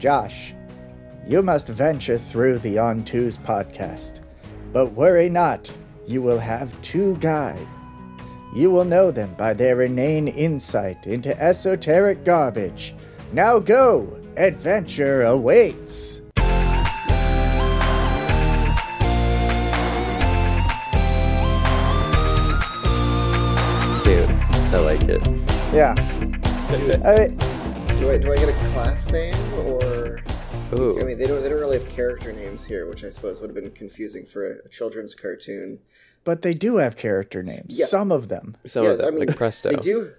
Josh, you must venture through the On Twos podcast. But worry not, you will have two guides. You will know them by their inane insight into esoteric garbage. Now go! Adventure awaits! Cute. I like it. Yeah. I, Do I do I get a class name or? Ooh. I mean, they don't they don't really have character names here, which I suppose would have been confusing for a, children's cartoon. but they do have character names. Yeah. Some of them. Some yeah, of them, I mean, like Presto. They do.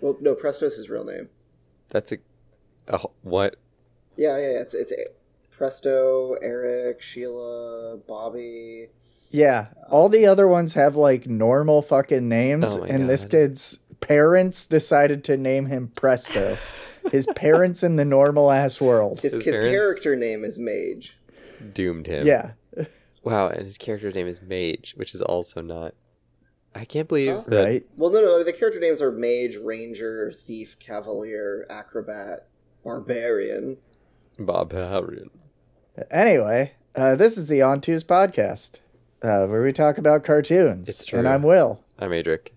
Well, no, Presto's his real name. That's a, a what? Yeah, yeah, yeah, it's it's Presto, Eric, Sheila, Bobby. Yeah. All the other ones have like normal fucking names, Oh my and this kid's parents decided to name him Presto. His parents in the normal ass world. His His his, character name is Mage. Doomed him. Yeah. Wow, and his character name is Mage, which is also not. I can't believe Huh? that. Right? Well, no, no, the character names are Mage, Ranger, Thief, Cavalier, Acrobat, Barbarian. Bob Harrion. Anyway, uh, this is the On Twos podcast, uh, where we talk about cartoons. It's true. And I'm Will. I'm Adric.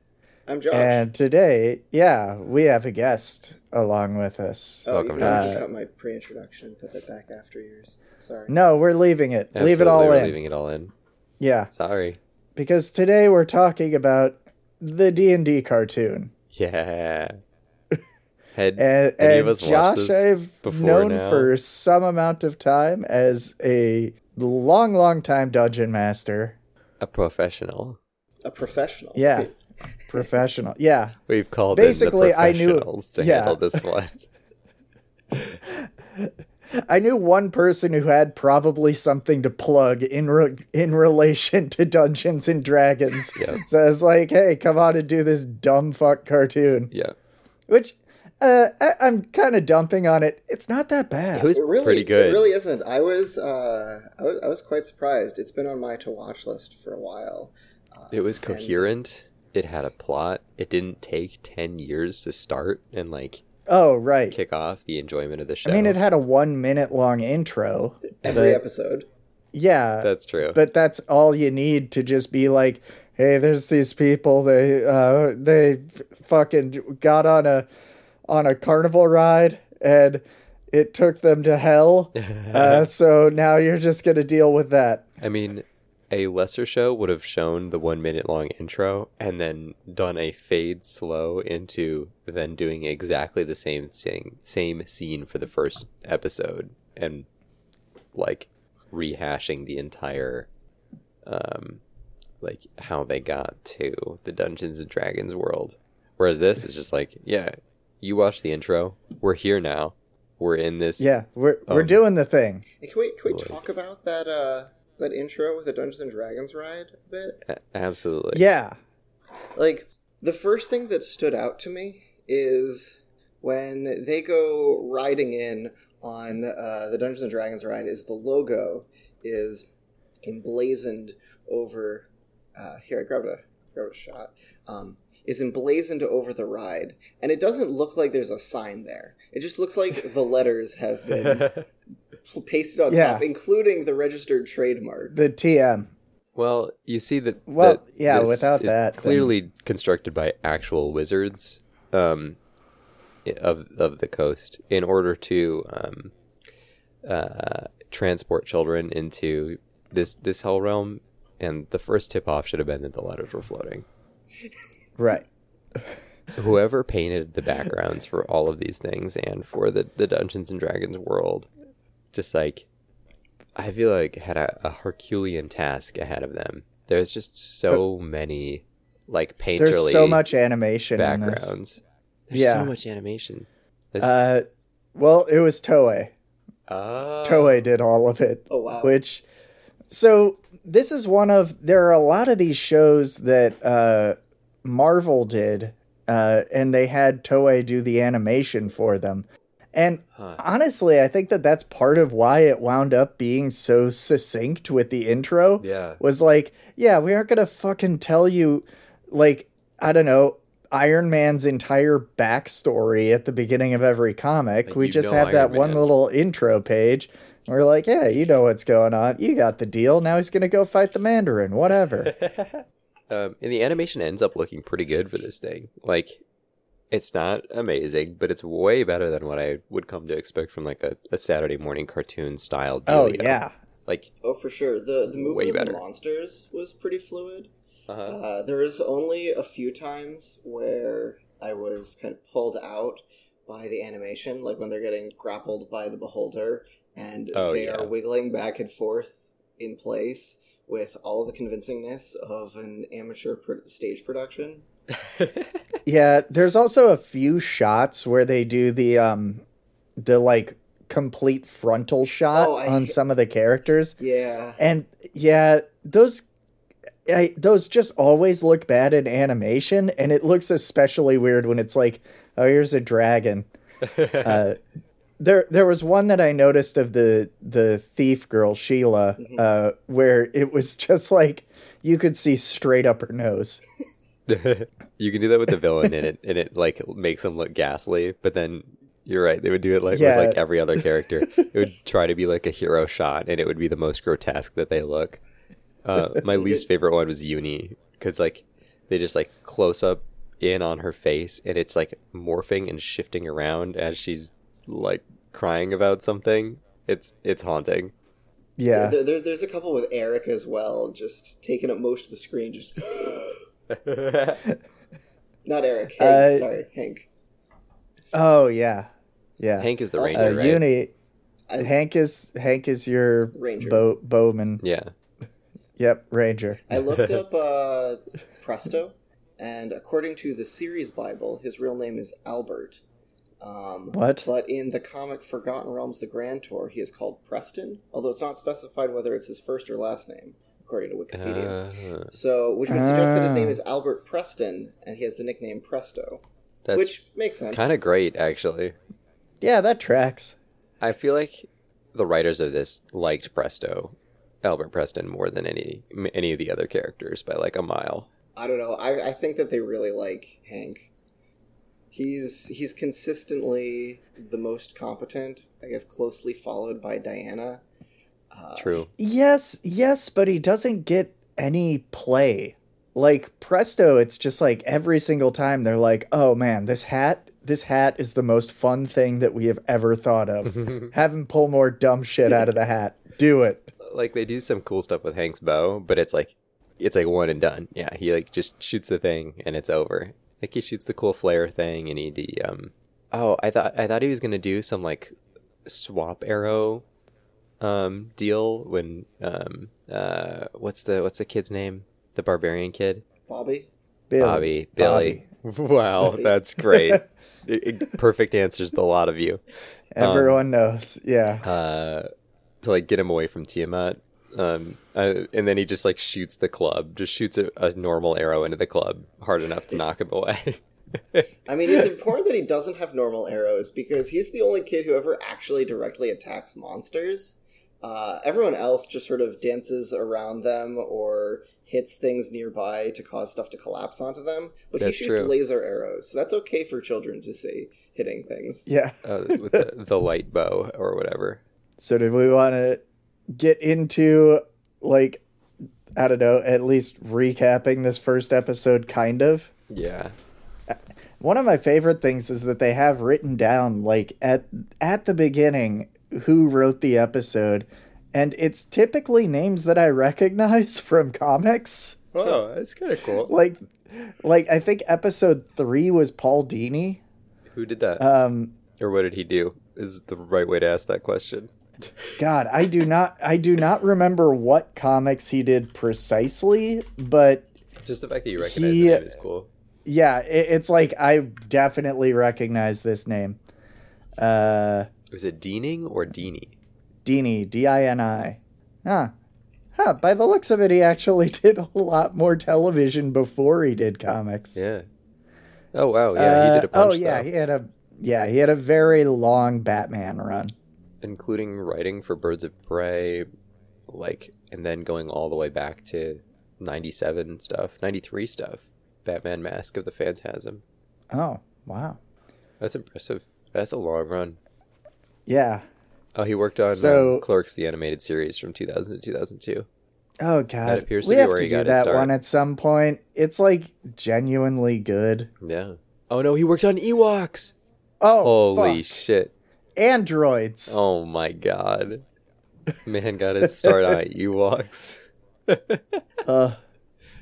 I'm Josh. And today, yeah, we have a guest along with us. oh, welcome, you can Josh. cut my pre-introduction and put that back after yours. Sorry. No, we're leaving it. Leave it all we're in. leaving it all in. Yeah, Sorry. because today we're talking about the D&D cartoon. Yeah. Had And, any and of us watched Josh, this I've before known now? for some amount of time as a long, long time dungeon master. a professional. A professional. Yeah, professional. Yeah, We've called Basically, in the I knew- to yeah. handle this one. I knew one person who had probably something to plug in re- in relation to Dungeons and Dragons. Yep. So I was like, "Hey, come on and do this dumb fuck cartoon," yeah. which uh, I- I'm kind of dumping on it. It's not that bad. It was It really, pretty good. It really isn't. I was, uh, I was, I was quite surprised. It's been on my to watch list for a while. It was coherent. It had a plot. It didn't take 10 years to start and like oh, right. kick off the enjoyment of the show. I mean, it had a one minute long intro. Every but- episode. Yeah, That's true. but that's all you need to just be like, "Hey, there's these people. They uh, they fucking got on a on a carnival ride and." It took them to hell, uh, so now you're just gonna deal with that. I mean, a lesser show would have shown the one minute long intro and then done a fade slow into then doing exactly the same thing, same scene for the first episode and like rehashing the entire, um, like how they got to the Dungeons and Dragons world. Whereas this is just like, yeah, you watch the intro. We're here now. We're in this. Yeah, we're we're Um, doing the thing. Hey, can we can we Boy. talk about that uh that intro with the Dungeons and Dragons ride a bit? a- absolutely. Yeah, Like the first thing that stood out to me is when they go riding in on uh, the Dungeons and Dragons ride. Is the logo is emblazoned over uh, here? I grabbed a grabbed a shot. Um, is emblazoned over the ride, and it doesn't look like there's a sign there. It just looks like the letters have been pasted on Yeah. top, including the registered trademark. the TM. Well, you see that. Well, that yeah, this without is that, then- clearly constructed by actual wizards, um, of of the coast in order to um, uh, transport children into this this hell realm. And the first tip off should have been that the letters were floating. Right. Whoever painted the backgrounds for all of these things and for the the Dungeons and Dragons world, just like I feel like had a, a Herculean task ahead of them. There's just so many like painterly There's so much animation in this. backgrounds. There's Yeah. so much animation. This, Uh, well, it was Toei. oh, Toei did all of it. Oh wow! Which, so this is one of there are a lot of these shows that uh, Marvel did, uh, and they had Toei do the animation for them. And Huh. honestly, I think that that's part of why it wound up being so succinct with the intro. Yeah. was like, yeah, we aren't gonna fucking tell you, like, I don't know, Iron Man's entire backstory at the beginning of every comic. Like, we just have that Iron one little intro page. We're like, yeah, you know what's going on. You got the deal. Now he's gonna go fight the Mandarin. Whatever. Um, and the animation ends up looking pretty good for this thing. Like, it's not amazing, but it's way better than what I would come to expect from like a, a Saturday morning cartoon style. oh dealio. yeah. like Oh, for sure. The the movement of the monsters was pretty fluid. uh Uh, there was only a few times where I was kind of pulled out by the animation, like when they're getting grappled by the beholder and Oh, they yeah. are wiggling back and forth in place with all the convincingness of an amateur pro- stage production. Yeah, there's also a few shots where they do the um the like complete frontal shot Oh, I on some of the characters. Yeah. And yeah, those I, those just always look bad in animation and it looks especially weird when it's like, oh, here's a dragon. Uh, there there was one that I noticed of the the thief girl Sheila uh, where it was just like you could see straight up her nose. you can do that with the villain and it and it like makes them look ghastly but then you're right they would do it like Yeah. with like every other character it would try to be like a hero shot and it would be the most grotesque that they look uh, my least favorite one was uni because like they just like close up in on her face and it's like morphing and shifting around as she's like crying about something it's it's haunting Yeah. There, there, there's a couple with Eric as well, just taking up most of the screen. Just not Eric. Hank. Uh, sorry, Hank. Oh yeah. Yeah. hank is the Also- ranger uh, right Uni I- Hank is Hank is your Ranger. bow, bowman. yeah Yep, Ranger. I looked up uh, Presto, and according to the series Bible, his real name is Albert. Um, What? But in the comic Forgotten Realms: The Grand Tour, he is called Preston, although it's not specified whether it's his first or last name, according to Wikipedia. Uh, so, which would suggest that his name Ah. is Albert Preston, and he has the nickname Presto, that's which makes sense. kind of great actually Yeah, that tracks. I feel like the writers of this liked Presto, Albert Preston, more than any any of the other characters by like a mile. I don't know. I, I think that they really like Hank. He's he's consistently the most competent. I guess closely followed by Diana. Uh, True. Yes, yes, but he doesn't get any play. Like Presto, it's just like every single time they're like, "Oh man, this hat, this hat is the most fun thing that we have ever thought of. Have him pull more dumb shit out of the hat. Do it." Like they do some cool stuff with Hank's bow, but it's like it's like one and done. Yeah, he like just shoots the thing and it's over. Like he shoots the cool flare thing and he, um oh I thought I thought he was gonna do some like swap arrow um deal when um uh what's the what's the kid's name the barbarian kid Bobby. Billy, Bobby, Billy. Wow, Bobby. that's great. It- it- perfect answers to a lot of you. Everyone knows. Yeah. Uh, to like get him away from Tiamat. Um, uh, and then he just like shoots the club, just shoots a, a normal arrow into the club hard enough to knock him away. I mean, it's important that he doesn't have normal arrows because he's the only kid who ever actually directly attacks monsters. Uh, everyone else just sort of dances around them or hits things nearby to cause stuff to collapse onto them. But That's he shoots true. laser arrows, so that's okay for children to see hitting things. Yeah. uh, with the, the light bow or whatever. So did we want to get into like I don't know, at least recapping this first episode kind of? Yeah. One of my favorite things is that they have written down like at at the beginning who wrote the episode and it's typically names that I recognize from comics. Oh, that's kind of cool. Like like I think episode 3 was Paul Dini. Who did that? Um or what did he do? Is the right way to ask that question. God, I do not I do not remember what comics he did precisely, but Just the fact that you recognize He- the name is cool. yeah, it, it's like I definitely recognize this name. Uh Was it Deaning or Deanie? Dini, D I N I. Huh. Huh, by the looks of it he actually did a lot more television before he did comics. Yeah. Oh wow, yeah, he did a Uh, bunch Oh yeah, though, he had a yeah, he had a very long Batman run. including writing for Birds of Prey, like, and then going all the way back to '97 stuff, '93 stuff. Batman Mask of the Phantasm. Oh, wow. That's impressive. That's a long run. Yeah. Oh, he worked on So- um, Clerks, the animated series from 2000 to 2002. Oh god. appears to we be have where to he do got that start. one at some point. It's like genuinely good. Yeah. Oh no, he worked on Ewoks. Oh, Holy fuck. shit. androids. Oh my god. Man got his start on Ewoks. Uh,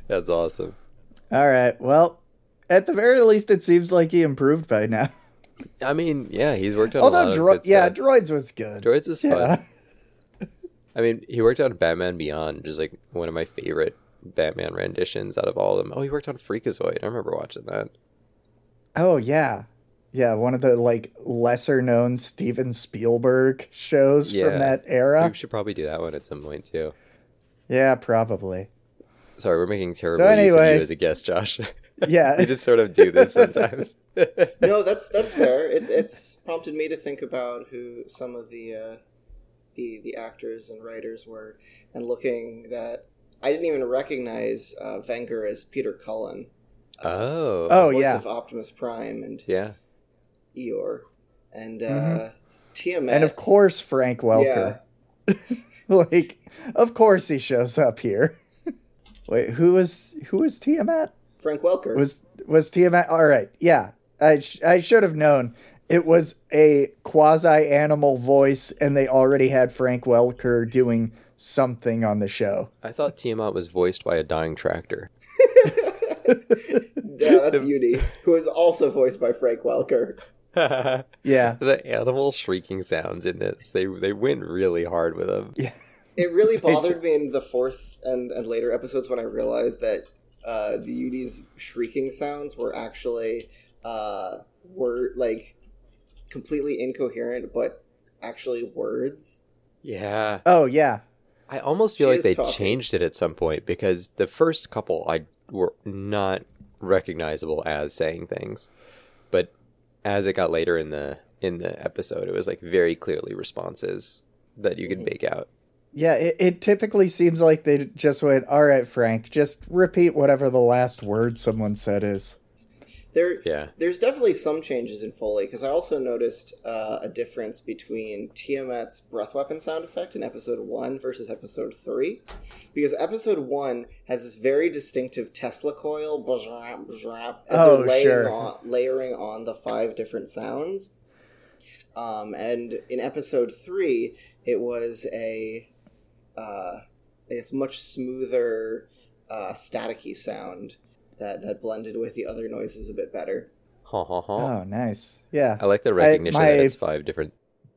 That's awesome. all right. Well, at the very least, it seems like he improved by now. I mean, yeah, he's worked on a lot Although, of dro- yeah, stuff. droids was good. Droids is Yeah. fun. I mean, he worked on Batman Beyond, which is like one of my favorite Batman renditions out of all of them. Oh, he worked on Freakazoid. I remember watching that. Oh yeah, yeah. One of the like lesser known Steven Spielberg shows Yeah. from that era. We should probably do that one at some point too. Yeah, probably. Sorry, we're making terrible So use of anyway- you as a guest, Josh. Yeah. we just sort of do this sometimes. no, that's that's fair. It's it's prompted me to think about who some of the uh, the the actors and writers were, and looking that I didn't even recognize uh, Venger as Peter Cullen, oh. Oh, voice yeah. of Optimus Prime and Yeah. Eeyore, and uh, Mhm. Tiamat. and of course Frank Welker. like, of course he shows up here. Wait, who was who was Tiamat? Frank Welker. Was was Tiamat? All right, yeah. I sh- I should have known. It was a quasi animal voice, and they already had Frank Welker doing something on the show. I thought Tiamat was voiced by a dying tractor. yeah, that's Uni, who is also voiced by Frank Welker. Yeah, the animal shrieking sounds in this, they they went really hard with them. yeah. It really bothered me in the fourth and, and later episodes when I realized that uh, the Uni's shrieking sounds were actually uh, were like completely incoherent, but actually words. Yeah. Oh yeah, I almost feel She like they talking. changed it at some point because the first couple I were not recognizable as saying things. But as it got later in the in the episode, it was like very clearly responses that you could Mm-hmm. make out. Yeah. It, it typically seems like they just went, "All right, Frank, just repeat whatever the last word someone said is." There, Yeah. there's definitely some changes in Foley because I also noticed uh, a difference between Tiamat's breath weapon sound effect in episode one versus episode three, because episode one has this very distinctive Tesla coil bzrap, bzrap, as Oh, they're laying sure. on, layering on the five different sounds. Um, and in episode three, it was a, uh, I guess, much smoother, uh, staticky sound that that blended with the other noises a bit better. Ha ha ha. Oh, nice. Yeah. I like the recognition my- that it's five different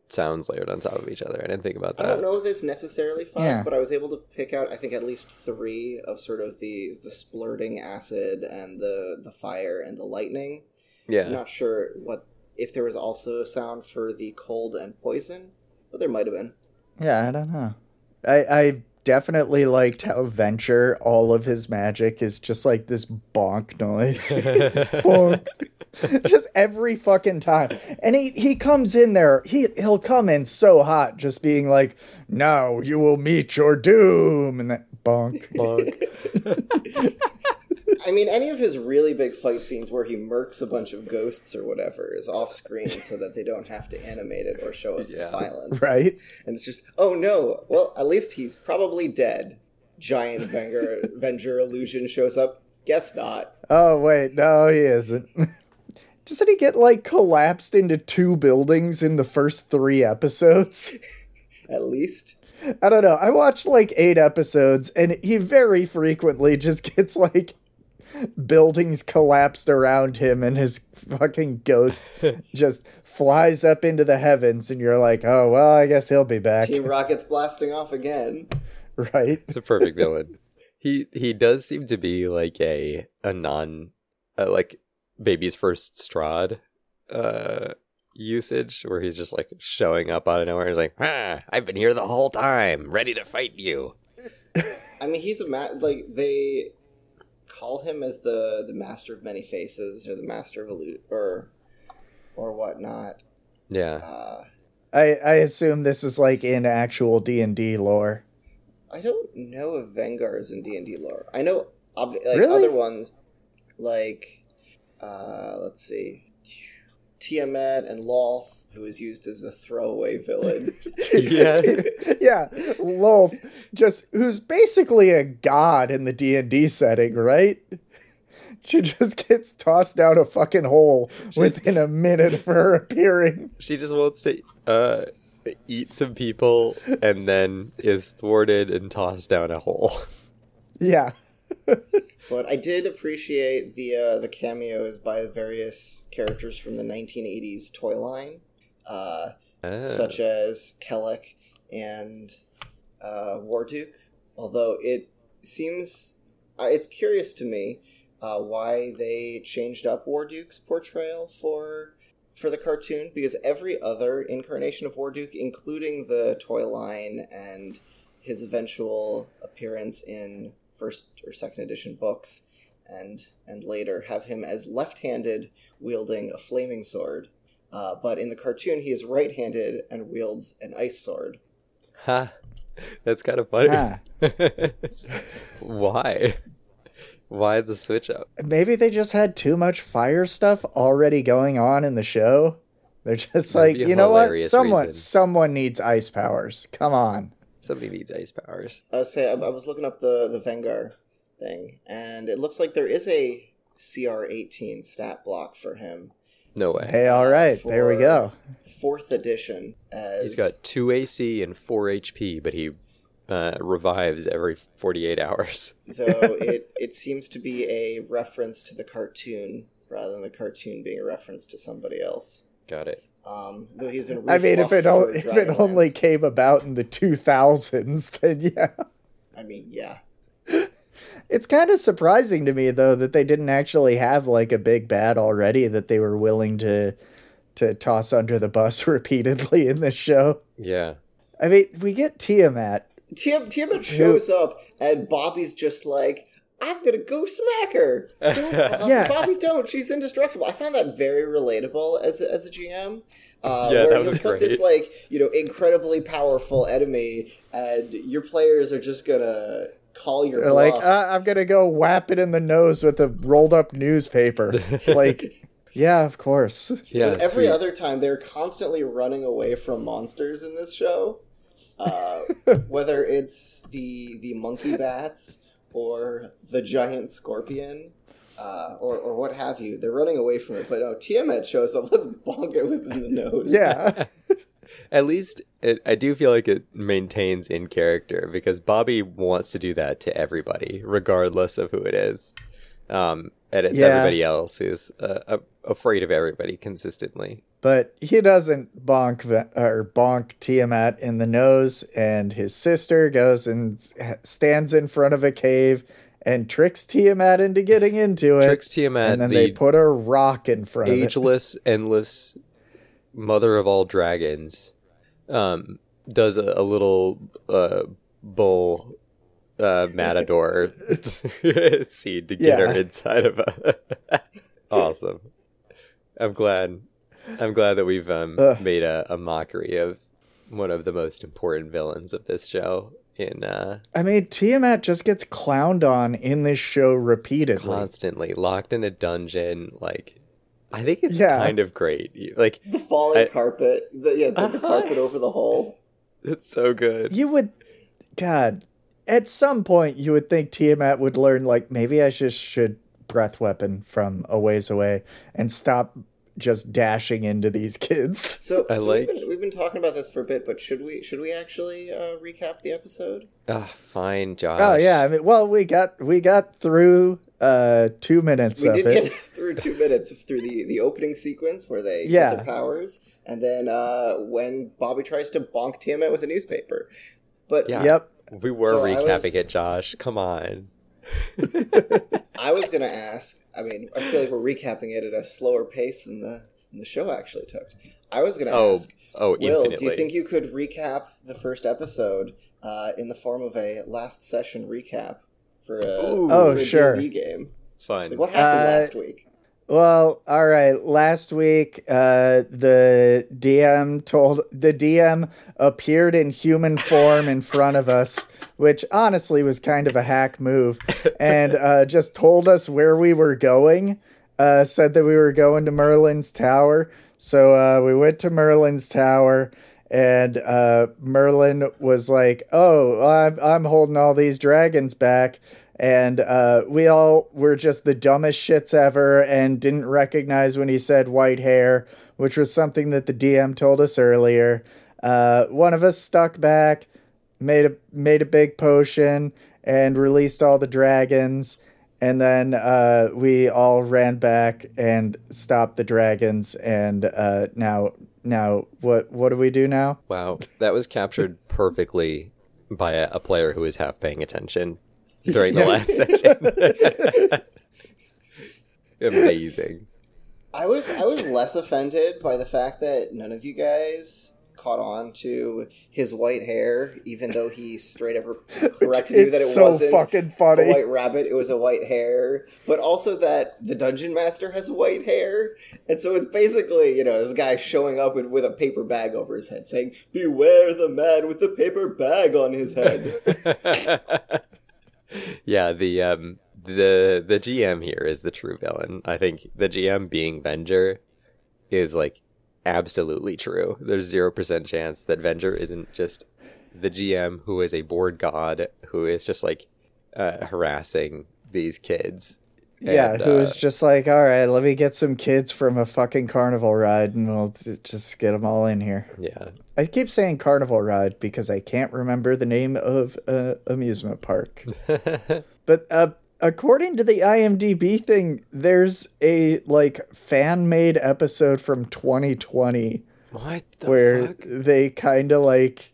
sounds layered on top of each other. I didn't think about that. I don't know if it's necessarily five, Yeah. but I was able to pick out I think at least three of sort of the the splurting acid and the the fire and the lightning. Yeah, I'm Yeah. not sure what if there was also a sound for the cold and poison, but there might have been. Yeah, I don't know. I I definitely liked how Venger, all of his magic is just like this bonk noise. bonk. just every fucking time. And he he comes in there, he he'll come in so hot just being like, "Now you will meet your doom." And that bonk bonk. I mean, any of his really big fight scenes where he murks a bunch of ghosts or whatever is off screen so that they don't have to animate it or show us Yeah. the violence. right? And it's just, oh no, well, at least he's probably dead. Giant Venger, Venger illusion shows up. Guess not. Oh wait, no, he isn't. Doesn't he get like collapsed into two buildings in the first 3 episodes? At least. I don't know. I watched like eight episodes, and he very frequently just gets like buildings collapsed around him, and his fucking ghost just flies up into the heavens, and you're like, oh, well, I guess he'll be back. Team Rocket's blasting off again. right? It's a perfect villain. He he does seem to be like a a non uh, like baby's first Strahd uh usage where he's just like showing up out of nowhere. He's like, ah, I've been here the whole time, ready to fight you. I mean, he's a ma- like they call him as the the master of many faces or the master of illusion or or whatnot. Yeah. Uh, I, I assume this is like in actual D&D lore. I don't know if Venger is in D and D lore. I know obvi- like Really? other ones. like uh, let's see, Tiamat and Lolth, who is used as a throwaway villain. Yeah. yeah, Lolth, just who's basically a god in the D and D setting, right? She just gets tossed down a fucking hole within a minute of her appearing. She just wants to uh, eat some people and then is thwarted and tossed down a hole. Yeah, But I did appreciate the uh, the cameos by various characters from the 1980s toy line, uh, Ah. such as Kelek and uh, Warduke. Although it seems uh, it's curious to me uh, why they changed up Warduke's portrayal for for the cartoon because every other incarnation of Warduke, including the toy line and his eventual appearance in first or second edition books and and later have him as left-handed wielding a flaming sword uh, but in the cartoon he is right-handed and wields an ice sword Ha. That's kind of funny. Ah. Why? Why the switch up? maybe they just had too much fire stuff already going on in the show. They're just That'd like, you know what? Someone, reason. someone needs ice powers. Come on. Somebody needs ice powers. i was say I, I was looking up the the Venger thing and it looks like there is a cr18 stat block for him No way. Hey, all right, there we go. fourth edition as He's got two AC and four HP, but he uh, revives every 48 hours. though it it seems to be a reference to the cartoon rather than the cartoon being a reference to somebody else Got it. Um, though he's been I mean, if it, o- if it only came about in the 2000s, then yeah. I mean, yeah. It's kind of surprising to me though that they didn't actually have like a big bad already that they were willing to to toss under the bus repeatedly in this show. Yeah. I mean, we get Tiamat. Tiam- Tiamat shows up, and Bobby's just like, I'm gonna go smack her. Don't, Yeah. Bobby, don't. She's indestructible. I found that very relatable as a, as a GM. Uh, Yeah, where that you was put this like you know incredibly powerful enemy, and your players are just gonna call your They're bluff. like, uh, I'm gonna go whap it in the nose with a rolled up newspaper. like, yeah, of course. Yeah. But every sweet. other time, they're constantly running away from monsters in this show. Uh, whether it's the the monkey bats or the giant scorpion, uh, or or what have you, they're running away from it. But oh, Tiamat shows up. Let's bonk it within the nose. Yeah, At least it, I do feel like it maintains in character because Bobby wants to do that to everybody, regardless of who it is. Um, and it's Yeah. everybody else who's uh, uh, afraid of everybody consistently. but he doesn't bonk or bonk Tiamat in the nose, and his sister goes and stands in front of a cave and tricks Tiamat into getting into it. Tricks Tiamat, and then the they put a rock in front of it. ageless, endless mother of all dragons, um, does a, a little uh, bull uh, matador scene to get Yeah. her inside of a. awesome. I'm glad. I'm glad that we've um, made a, a mockery of one of the most important villains of this show in uh, I mean, Tiamat just gets clowned on in this show repeatedly. constantly locked in a dungeon. Like, I think it's Yeah. kind of great. Like, The falling I- carpet. The, yeah, the, the Uh-huh. carpet over the hole. it's so good. You would, God, at some point you would think Tiamat would learn, like, maybe I just should breath weapon from a ways away and stop just dashing into these kids. So, I so like- we've, been, we've been talking about this for a bit, but should we should we actually uh, recap the episode? Ah, fine, Josh. Oh yeah, I mean, well, we got we got through uh two minutes We of did it. get through two minutes through the, the opening sequence where they Yeah. get their powers, and then uh, when Bobby tries to bonk Tiamat with a newspaper. But Yeah. Yep. we were So recapping was- it, Josh. Come on. I was going to ask. I mean, I feel like we're recapping it at a slower pace than the than the show actually took. I was going to Oh, ask, oh, Will, infinitely. do you think you could recap the first episode uh, in the form of a last session recap for a, Ooh. Oh, a sure. D&D game? Fine. Like, what happened Uh, last week? Well, all right. Last week, uh, the DM told the DM appeared in human form in front of us, which honestly was kind of a hack move, and uh, just told us where we were going. Uh, said that we were going to Merlin's Tower, so uh, we went to Merlin's Tower. And uh, Merlin was like, "Oh, I'm I'm holding all these dragons back," and uh, we all were just the dumbest shits ever and didn't recognize when he said white hair, which was something that the DM told us earlier. Uh, one of us stuck back, made a made a big potion, and released all the dragons. And then uh, we all ran back and stopped the dragons. And uh, now, now, what what do we do now? Wow, that was captured perfectly by a, a player who was half paying attention during the last session. Amazing. I was I was less offended by the fact that none of you guys caught on to his white hair, even though he straight up corrected you that it so wasn't fucking a white rabbit; it was a white hair. But also that the dungeon master has white hair, and so it's basically you know this guy showing up with, with a paper bag over his head, saying, "Beware the man with the paper bag on his head." yeah, the um the the GM here is the true villain. I think the GM being Venger is like absolutely true. There's zero percent chance that Venger isn't just the GM who is a board god who is just like uh, harassing these kids. Yeah, And, who uh, was just like, all right, let me get some kids from a fucking carnival ride and we'll just get them all in here. yeah. I keep saying carnival ride because I can't remember the name of uh, amusement park. but uh, according to the IMDb thing, there's a like fan made episode from 2020 What the where fuck? they kind of like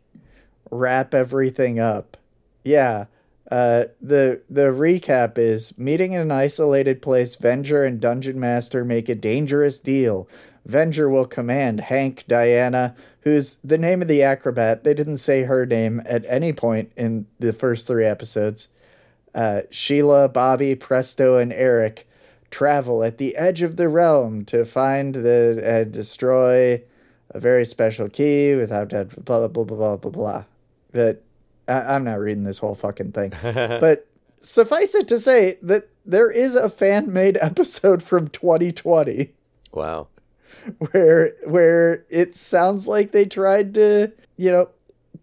wrap everything up. Yeah. Uh, the the recap is meeting in an isolated place. Venger and Dungeon Master make a dangerous deal. Venger will command Hank Diana, who's the name of the acrobat. They didn't say her name at any point in the first three episodes. Uh, Sheila, Bobby, Presto, and Eric travel at the edge of the realm to find the and destroy a very special key without blah blah blah blah blah blah blah. But I, I'm not reading this whole fucking thing. but suffice it to say that there is a fan made episode from 2020 Wow. where where it sounds like they tried to you know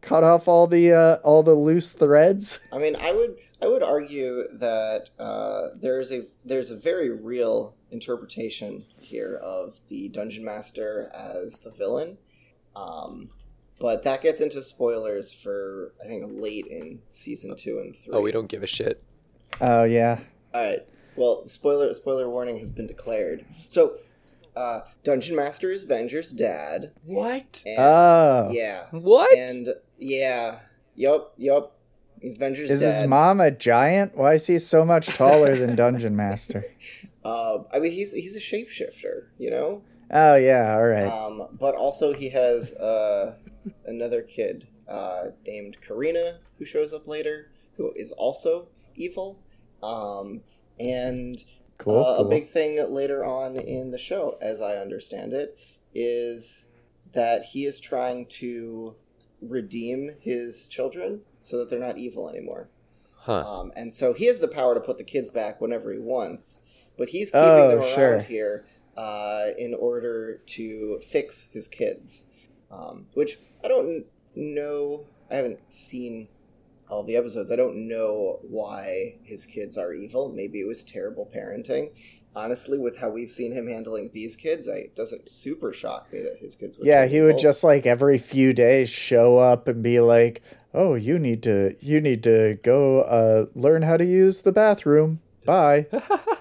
cut off all the uh, all the loose threads. I mean, I would I would argue that uh, there's a there's a very real interpretation here of the dungeon master as the villain, um, but that gets into spoilers for I think late in season two and three. Oh, we don't give a shit. Oh yeah. All right. Well, spoiler spoiler warning has been declared. So, uh, dungeon master is Venger's dad. What? And, Oh. yeah. What? And yeah. Yup. Yup. He's Venger's Is dad. his mom a giant? Why is he so much taller than Dungeon Master? Uh, I mean, he's he's a shapeshifter, you know. Oh yeah, all right. Um, but also he has uh, another kid uh, named Kareena who shows up later, who is also evil. Um, and Cool. uh, cool. a big thing later on in the show, as I understand it, is that he is trying to redeem his children so that they're not evil anymore. Huh. Um, and so he has the power to put the kids back whenever he wants, but he's keeping Oh, them around sure. here uh, in order to fix his kids. Um, which I don't know. I haven't seen all the episodes. I don't know why his kids are evil. Maybe it was terrible parenting. Honestly, with how we've seen him handling these kids, I, it doesn't super shock me that his kids would. yeah, turn he would just like every few days show up and be like, "Oh, you need to you need to go uh learn how to use the bathroom. Bye.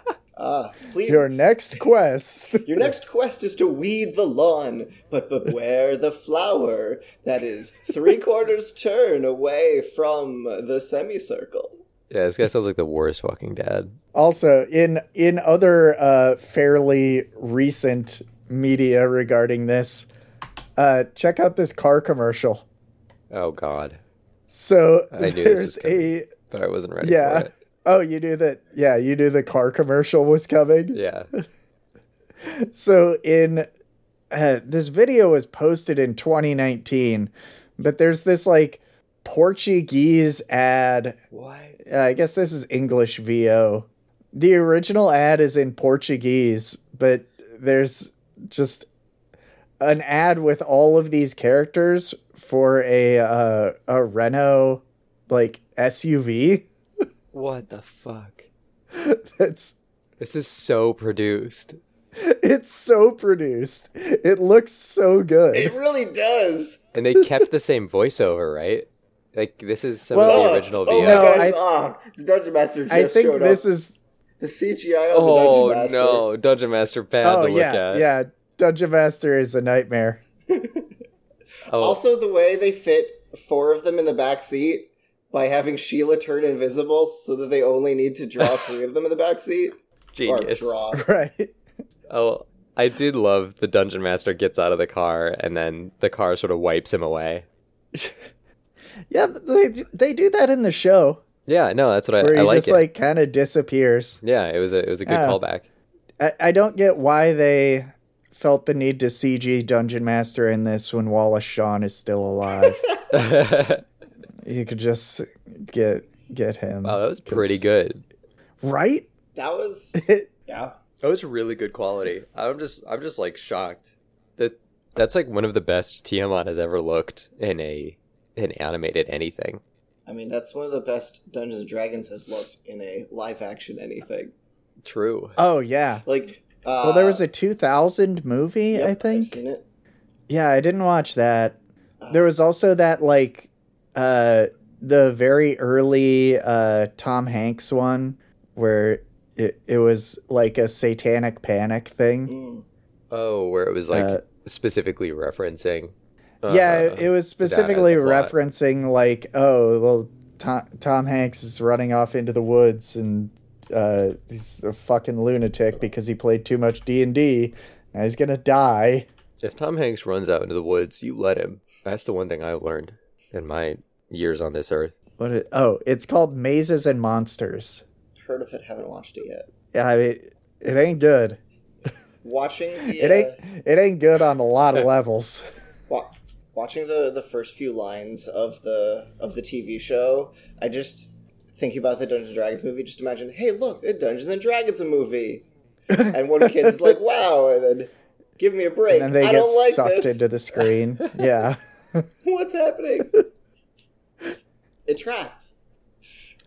Ah, please. Your next quest." Your next quest is to weed the lawn, but beware the flower that is three quarters turn away from the semicircle. Yeah, this guy sounds like the worst fucking dad. Also, in in other uh, fairly recent media regarding this, uh, check out this car commercial. Oh God, So I knew this was there's a but I wasn't ready yeah. Oh, you knew that? Yeah, you knew the car commercial was coming. Yeah. so in uh, this video was posted in 2019, but there's this like Portuguese ad. What? Uh, I guess this is English VO. The original ad is in Portuguese, but there's just an ad with all of these characters for a uh, a Renault like SUV. What the fuck? That's This is so produced. it's so produced. It looks so good. It really does. And they kept the same voiceover, right? Like this is some Well- of Oh, the original oh VO. my No, gosh! I- ah, the Dungeon Master just I think showed this up. is the CGI of the oh Dungeon Master. no, Dungeon Master bad oh to look yeah at. yeah. Dungeon Master is a nightmare. Oh, Also, the way they fit four of them in the back seat by having Sheila turn invisible so that they only need to draw three of them in the back seat. genius. Or draw. Right. Oh, I did love the Dungeon Master gets out of the car and then the car sort of wipes him away. Yeah, they they do that in the show Yeah, no, that's what where I, he I like just it. like kind of disappears. yeah, it was a it was a good Yeah. callback. I, I don't get why they felt the need to CG Dungeon Master in this when Wallace Shawn is still alive. You could just get get him. wow, that was pretty good. right? That was yeah. That was really good quality. I'm just I'm just like shocked that that's like one of the best Tiamat has ever looked in a in animated anything. I mean, that's one of the best Dungeons and Dragons has looked in a live action anything. True. oh yeah. Like, uh, Well, there was a 2000 movie, yep, I I've think. seen it. Yeah, I didn't watch that. There was also that like uh the very early uh Tom Hanks one where it, it was like a satanic panic thing. Mm. Oh, where it was like Uh, specifically referencing. yeah, uh, it, it was specifically referencing like, oh, well, Tom, Tom Hanks is running off into the woods and uh, he's a fucking lunatic because he played too much D and D. Now he's gonna die. If Tom Hanks runs out into the woods, you let him. That's the one thing I've learned in my years on this earth. What? It, oh, it's called Mazes and Monsters. Heard of it, haven't watched it yet. Yeah, I mean, it ain't good. Watching the It uh, ain't. It ain't good on a lot of levels. wa- watching the the first few lines of the of the TV show, I just thinking about the Dungeons and Dragons movie. Just imagine, hey, look, a Dungeons and Dragons a movie, and one kid's like, wow, and then give me a break. And then they I get don't like sucked this. into the screen. Yeah. What's happening? It tracks.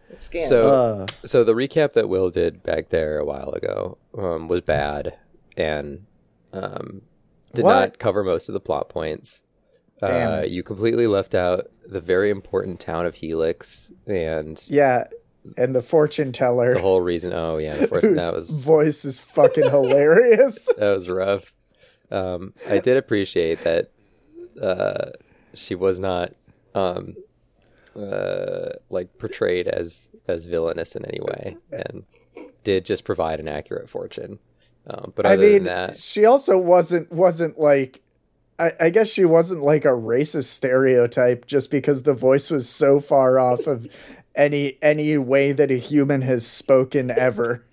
It scans. So- Uh, So the recap that Will did back there a while ago um, was bad and um, did What? not cover most of the plot points. Uh, you completely left out the very important town of Helix and yeah, and the fortune teller, the whole reason. Oh yeah, the first, whose that was voice is fucking hilarious. that was rough. Um, I did appreciate that uh, she was not um, uh, like portrayed as as villainous in any way, and did just provide an accurate fortune. Um, but I other mean, than that, she also wasn't wasn't like. I, I guess she wasn't like a racist stereotype just because the voice was so far off of any any way that a human has spoken ever.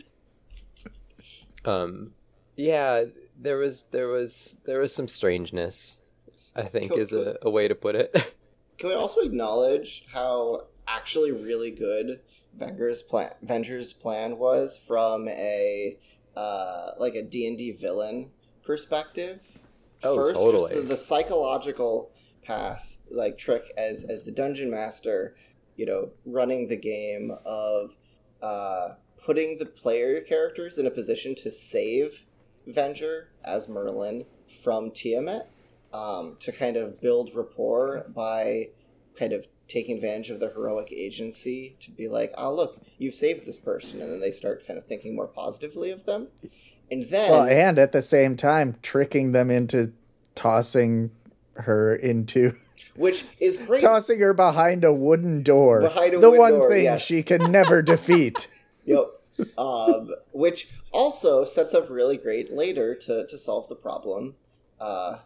um, yeah, there was there was there was some strangeness. I think Cool, is a, a way to put it. Can we also acknowledge how actually really good Venger's plan, Venger's plan was from a uh, like a D and D villain perspective? Oh, First, totally. just the, the psychological pass, like trick as as the dungeon master, you know, running the game of uh, putting the player characters in a position to save Venger as Merlin from Tiamat um, to kind of build rapport by kind of taking advantage of the heroic agency to be like, oh, look, you've saved this person. And then they start kind of thinking more positively of them. And then, Well, and at the same time, tricking them into tossing her into which is great. tossing her behind a wooden door. Behind a the wooden one door, thing yes. she can never defeat. Yep. Um, which also sets up really great later to, to solve the problem. Uh,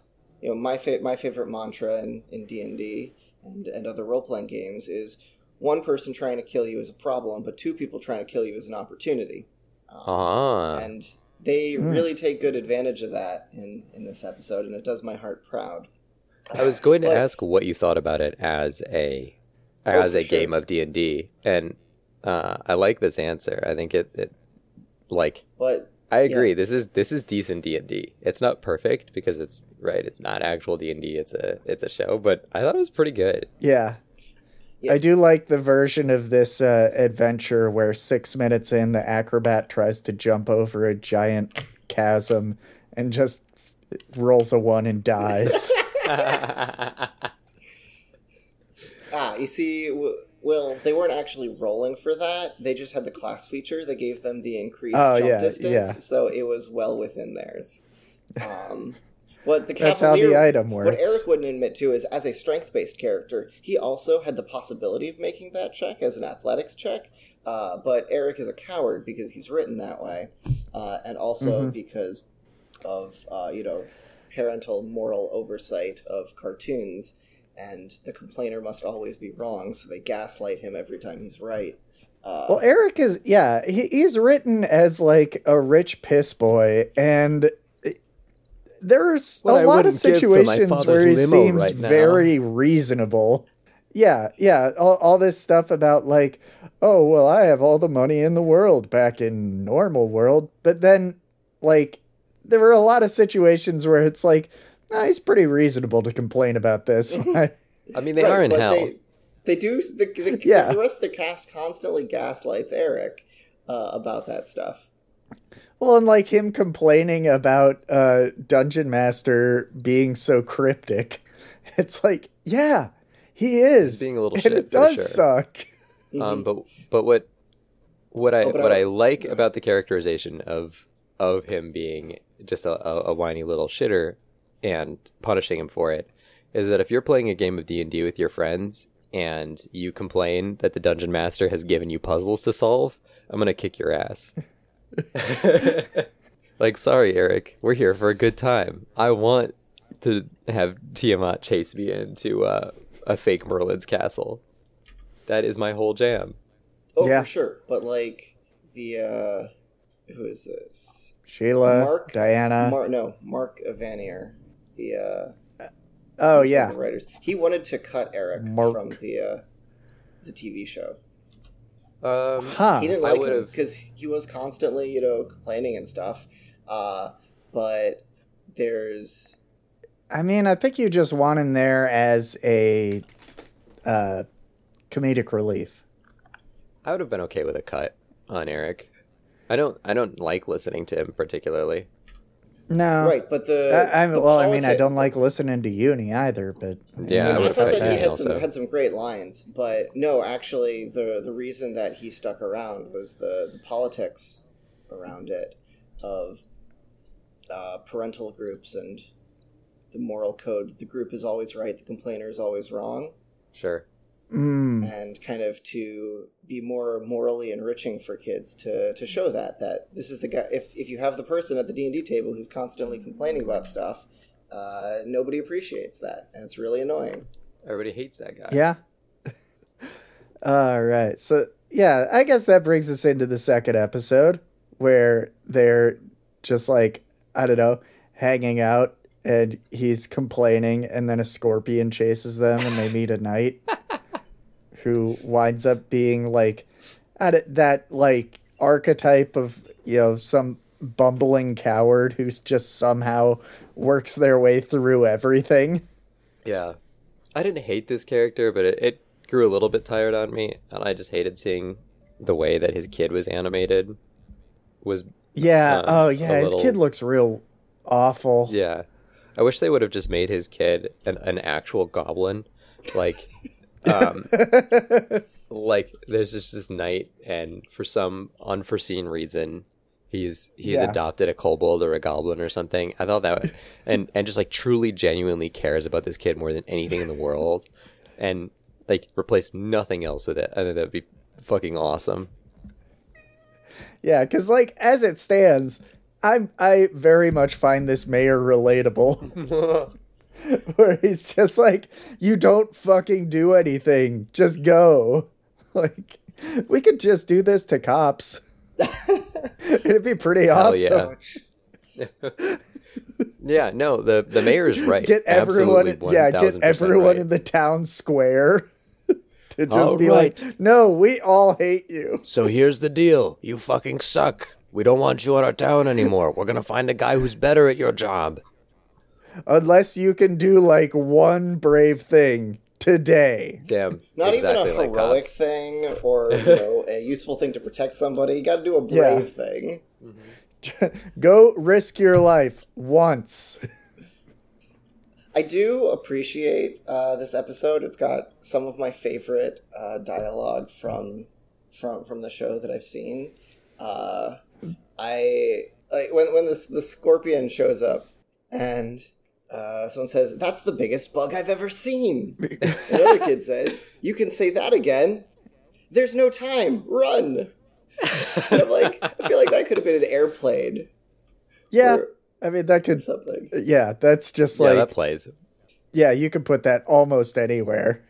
you know, my fa- my favorite mantra in in D and D and and other role playing games is one person trying to kill you is a problem, but two people trying to kill you is an opportunity. Um, ah, and they really take good advantage of that in in this episode, and it does my heart proud. I was going to But- ask what you thought about it as a Oh, as for a sure. game of D and D, and uh, I like this answer. I think it, it like But I agree. This is this is decent D and D. It's not perfect because it's right. It's not actual D and D. It's a it's a show, but I thought it was pretty good. Yeah. Yeah. I do like the version of this uh, adventure where six minutes in, the acrobat tries to jump over a giant chasm and just rolls a one and dies. ah, you see, w- well, they weren't actually rolling for that. They just had the class feature that gave them the increased Oh, jump yeah, distance, yeah. so it was well within theirs. Um, what the That's how the Cavalier, item What works. Eric wouldn't admit to is, as a strength-based character, he also had the possibility of making that check as an athletics check. Uh, but Eric is a coward because he's written that way, uh, and also Mm-hmm. because of uh, you know parental moral oversight of cartoons. And the complainer must always be wrong, so they gaslight him every time he's right. Uh, Well, Eric is yeah, he, he's written as like a rich piss boy, and there's What I a lot of wouldn't give for my situations where he seems right very reasonable. Yeah, yeah, all, all this stuff about like, oh well, I have all the money in the world back in normal world, but then like there were a lot of situations where it's like, nah, he's pretty reasonable to complain about this. I mean, they Right, are in but hell. They, they do. The, the, Yeah. the rest of the cast constantly gaslights Eric uh, about that stuff. Well, and like him complaining about uh, Dungeon Master being so cryptic, it's like, yeah, he is He's being a little and shit, it for does sure. suck. Um, but but what what I Oh, what I- I like about the characterization of of him being just a, a, a whiny little shitter and punishing him for it is that if you're playing a game of D and D with your friends and you complain that the dungeon master has given you puzzles to solve, I'm gonna kick your ass. like, sorry, Eric, we're here for a good time. I want to have Tiamat chase me into uh, a fake Merlin's castle. That is my whole jam. Oh, Yeah. for sure. But like the uh, who is this? Sheila, Mark Diana. Mar- no, Mark Evanier, the uh, oh one of yeah, the writers. He wanted to cut Eric Mark. from the uh, the TV show. Um, huh? he didn't I like him would've- because he was constantly, you know, complaining and stuff. Uh, but there's I mean, I think you just want him there as a uh, comedic relief. I would have been okay with a cut on Eric. I don't. I don't like listening to him particularly. No, right, but the I, I, the well, I mean, I don't like listening to Uni either, but Yeah, I I, would've thought cut that he had also. some had some great lines, but no, actually, the the reason that he stuck around was the the politics around it of uh, parental groups and the moral code. The group is always right, the complainer is always wrong, Sure. Mm, and kind of to be more morally enriching for kids to to show that that this is the guy. If if you have the person at the D and D table who's constantly complaining about stuff. Uh, nobody appreciates that, and it's really annoying. Everybody hates that guy. yeah. All right, so yeah, I guess that brings us into the second episode where they're just like I don't know, hanging out, and he's complaining, and then a scorpion chases them, and they meet a knight who winds up being like at that like archetype of you know some bumbling coward who's just somehow works their way through everything. Yeah. I didn't hate this character, but it, it grew a little bit tired on me, and I just hated seeing the way that his kid was animated. Was Yeah. Um, oh yeah, his little- kid looks real awful. yeah. I wish they would have just made his kid an, an actual goblin, like, um, like there's just this knight, and for some unforeseen reason, he's he's Yeah. adopted a kobold or a goblin or something. I thought that, and and just like truly genuinely cares about this kid more than anything in the world, and like replace nothing else with it. I think that'd be fucking awesome. Yeah, because like as it stands, I'm I very much find this mayor relatable. Where he's just like, you don't fucking do anything, just go. Like, we could just do this to cops. It'd be pretty Hell awesome. yeah. Yeah, no, the the mayor's right. Get everyone, Absolutely, yeah, get everyone right. in the town square to just All be right. like, "No, we all hate you." So here's the deal. You fucking suck. We don't want you in our town anymore. We're gonna find a guy who's better at your job. Unless you can do like one brave thing today. Damn. Not exactly even a like heroic cops. thing or you know a useful thing to protect somebody. You got to do a Yeah. brave thing. Go risk your life once. I do appreciate uh, this episode. It's got some of my favorite uh, dialogue from from from the show that I've seen. Uh, I like when when this the scorpion shows up and uh, someone says, "That's the biggest bug I've ever seen." Another kid says, "You can say that again." There's no time. Run. And I'm like, I feel like that could have been an airplane Yeah, or I mean that could. something. Yeah, that's just Yeah, like that plays. yeah, you can put that almost anywhere.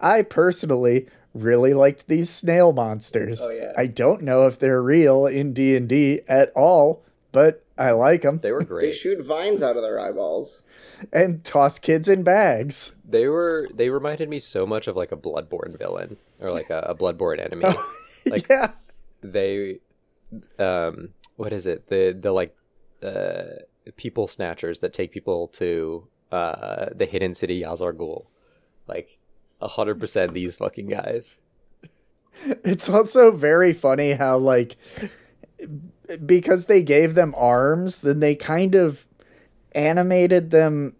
I personally really liked these snail monsters. Oh, yeah. I don't know if they're real in D and D at all, but I like them They were great. They shoot vines out of their eyeballs. and toss kids in bags. They were. They reminded me so much of like a Bloodborne villain or like a, a Bloodborne enemy. Like- yeah, they, um, what is it? The the like, uh, people snatchers that take people to uh the hidden city Yazargul. Like, a hundred percent these fucking guys. it's also very funny how like because they gave them arms, then they kind of animated them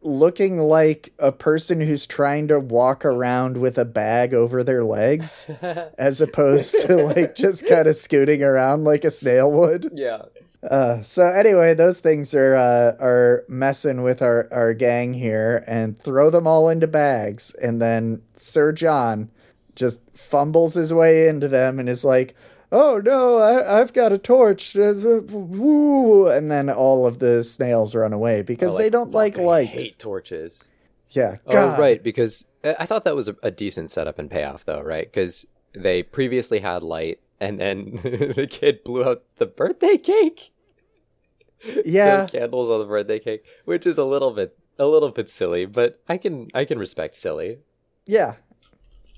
looking like a person who's trying to walk around with a bag over their legs as opposed to like just kind of scooting around like a snail would. Yeah. Uh, so anyway, those things are uh, are messing with our, our gang here and throw them all into bags, and then Sir John just fumbles his way into them and is like, "Oh no, I, I've got a torch!" Uh, Woo! And then all of the snails run away because Oh, they don't like I light. hate torches. Yeah, Oh, right, because I I thought that was a, a decent setup and payoff, though, right? Because they previously had light, and then the kid blew out the birthday cake. Yeah, the candles on the birthday cake, which is a little bit a little bit silly, but I can I can respect silly. yeah.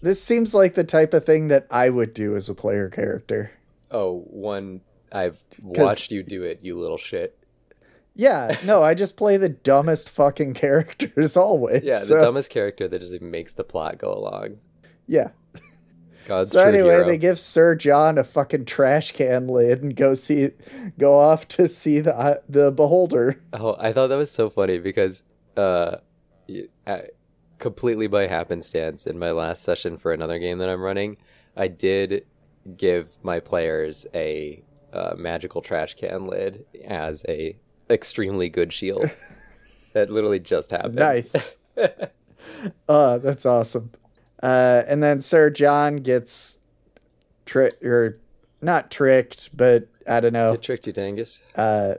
This seems like the type of thing that I would do as a player character. Oh, one I've watched you do it, you little shit. Yeah, no, I just play the dumbest fucking characters always. Yeah, the so- dumbest character that just makes the plot go along. Yeah. God's So anyway, hero. they give Sir John a fucking trash can lid and go see, go off to see the uh, the beholder. Oh, I thought that was so funny because, uh, I- completely by happenstance, in my last session for another game that I'm running, I did give my players a uh, magical trash can lid as a extremely good shield. that literally just happened. Nice. uh, that's awesome. Uh, and then Sir John gets tricked or not tricked, but I don't know. It tricked you, Dangus. Uh,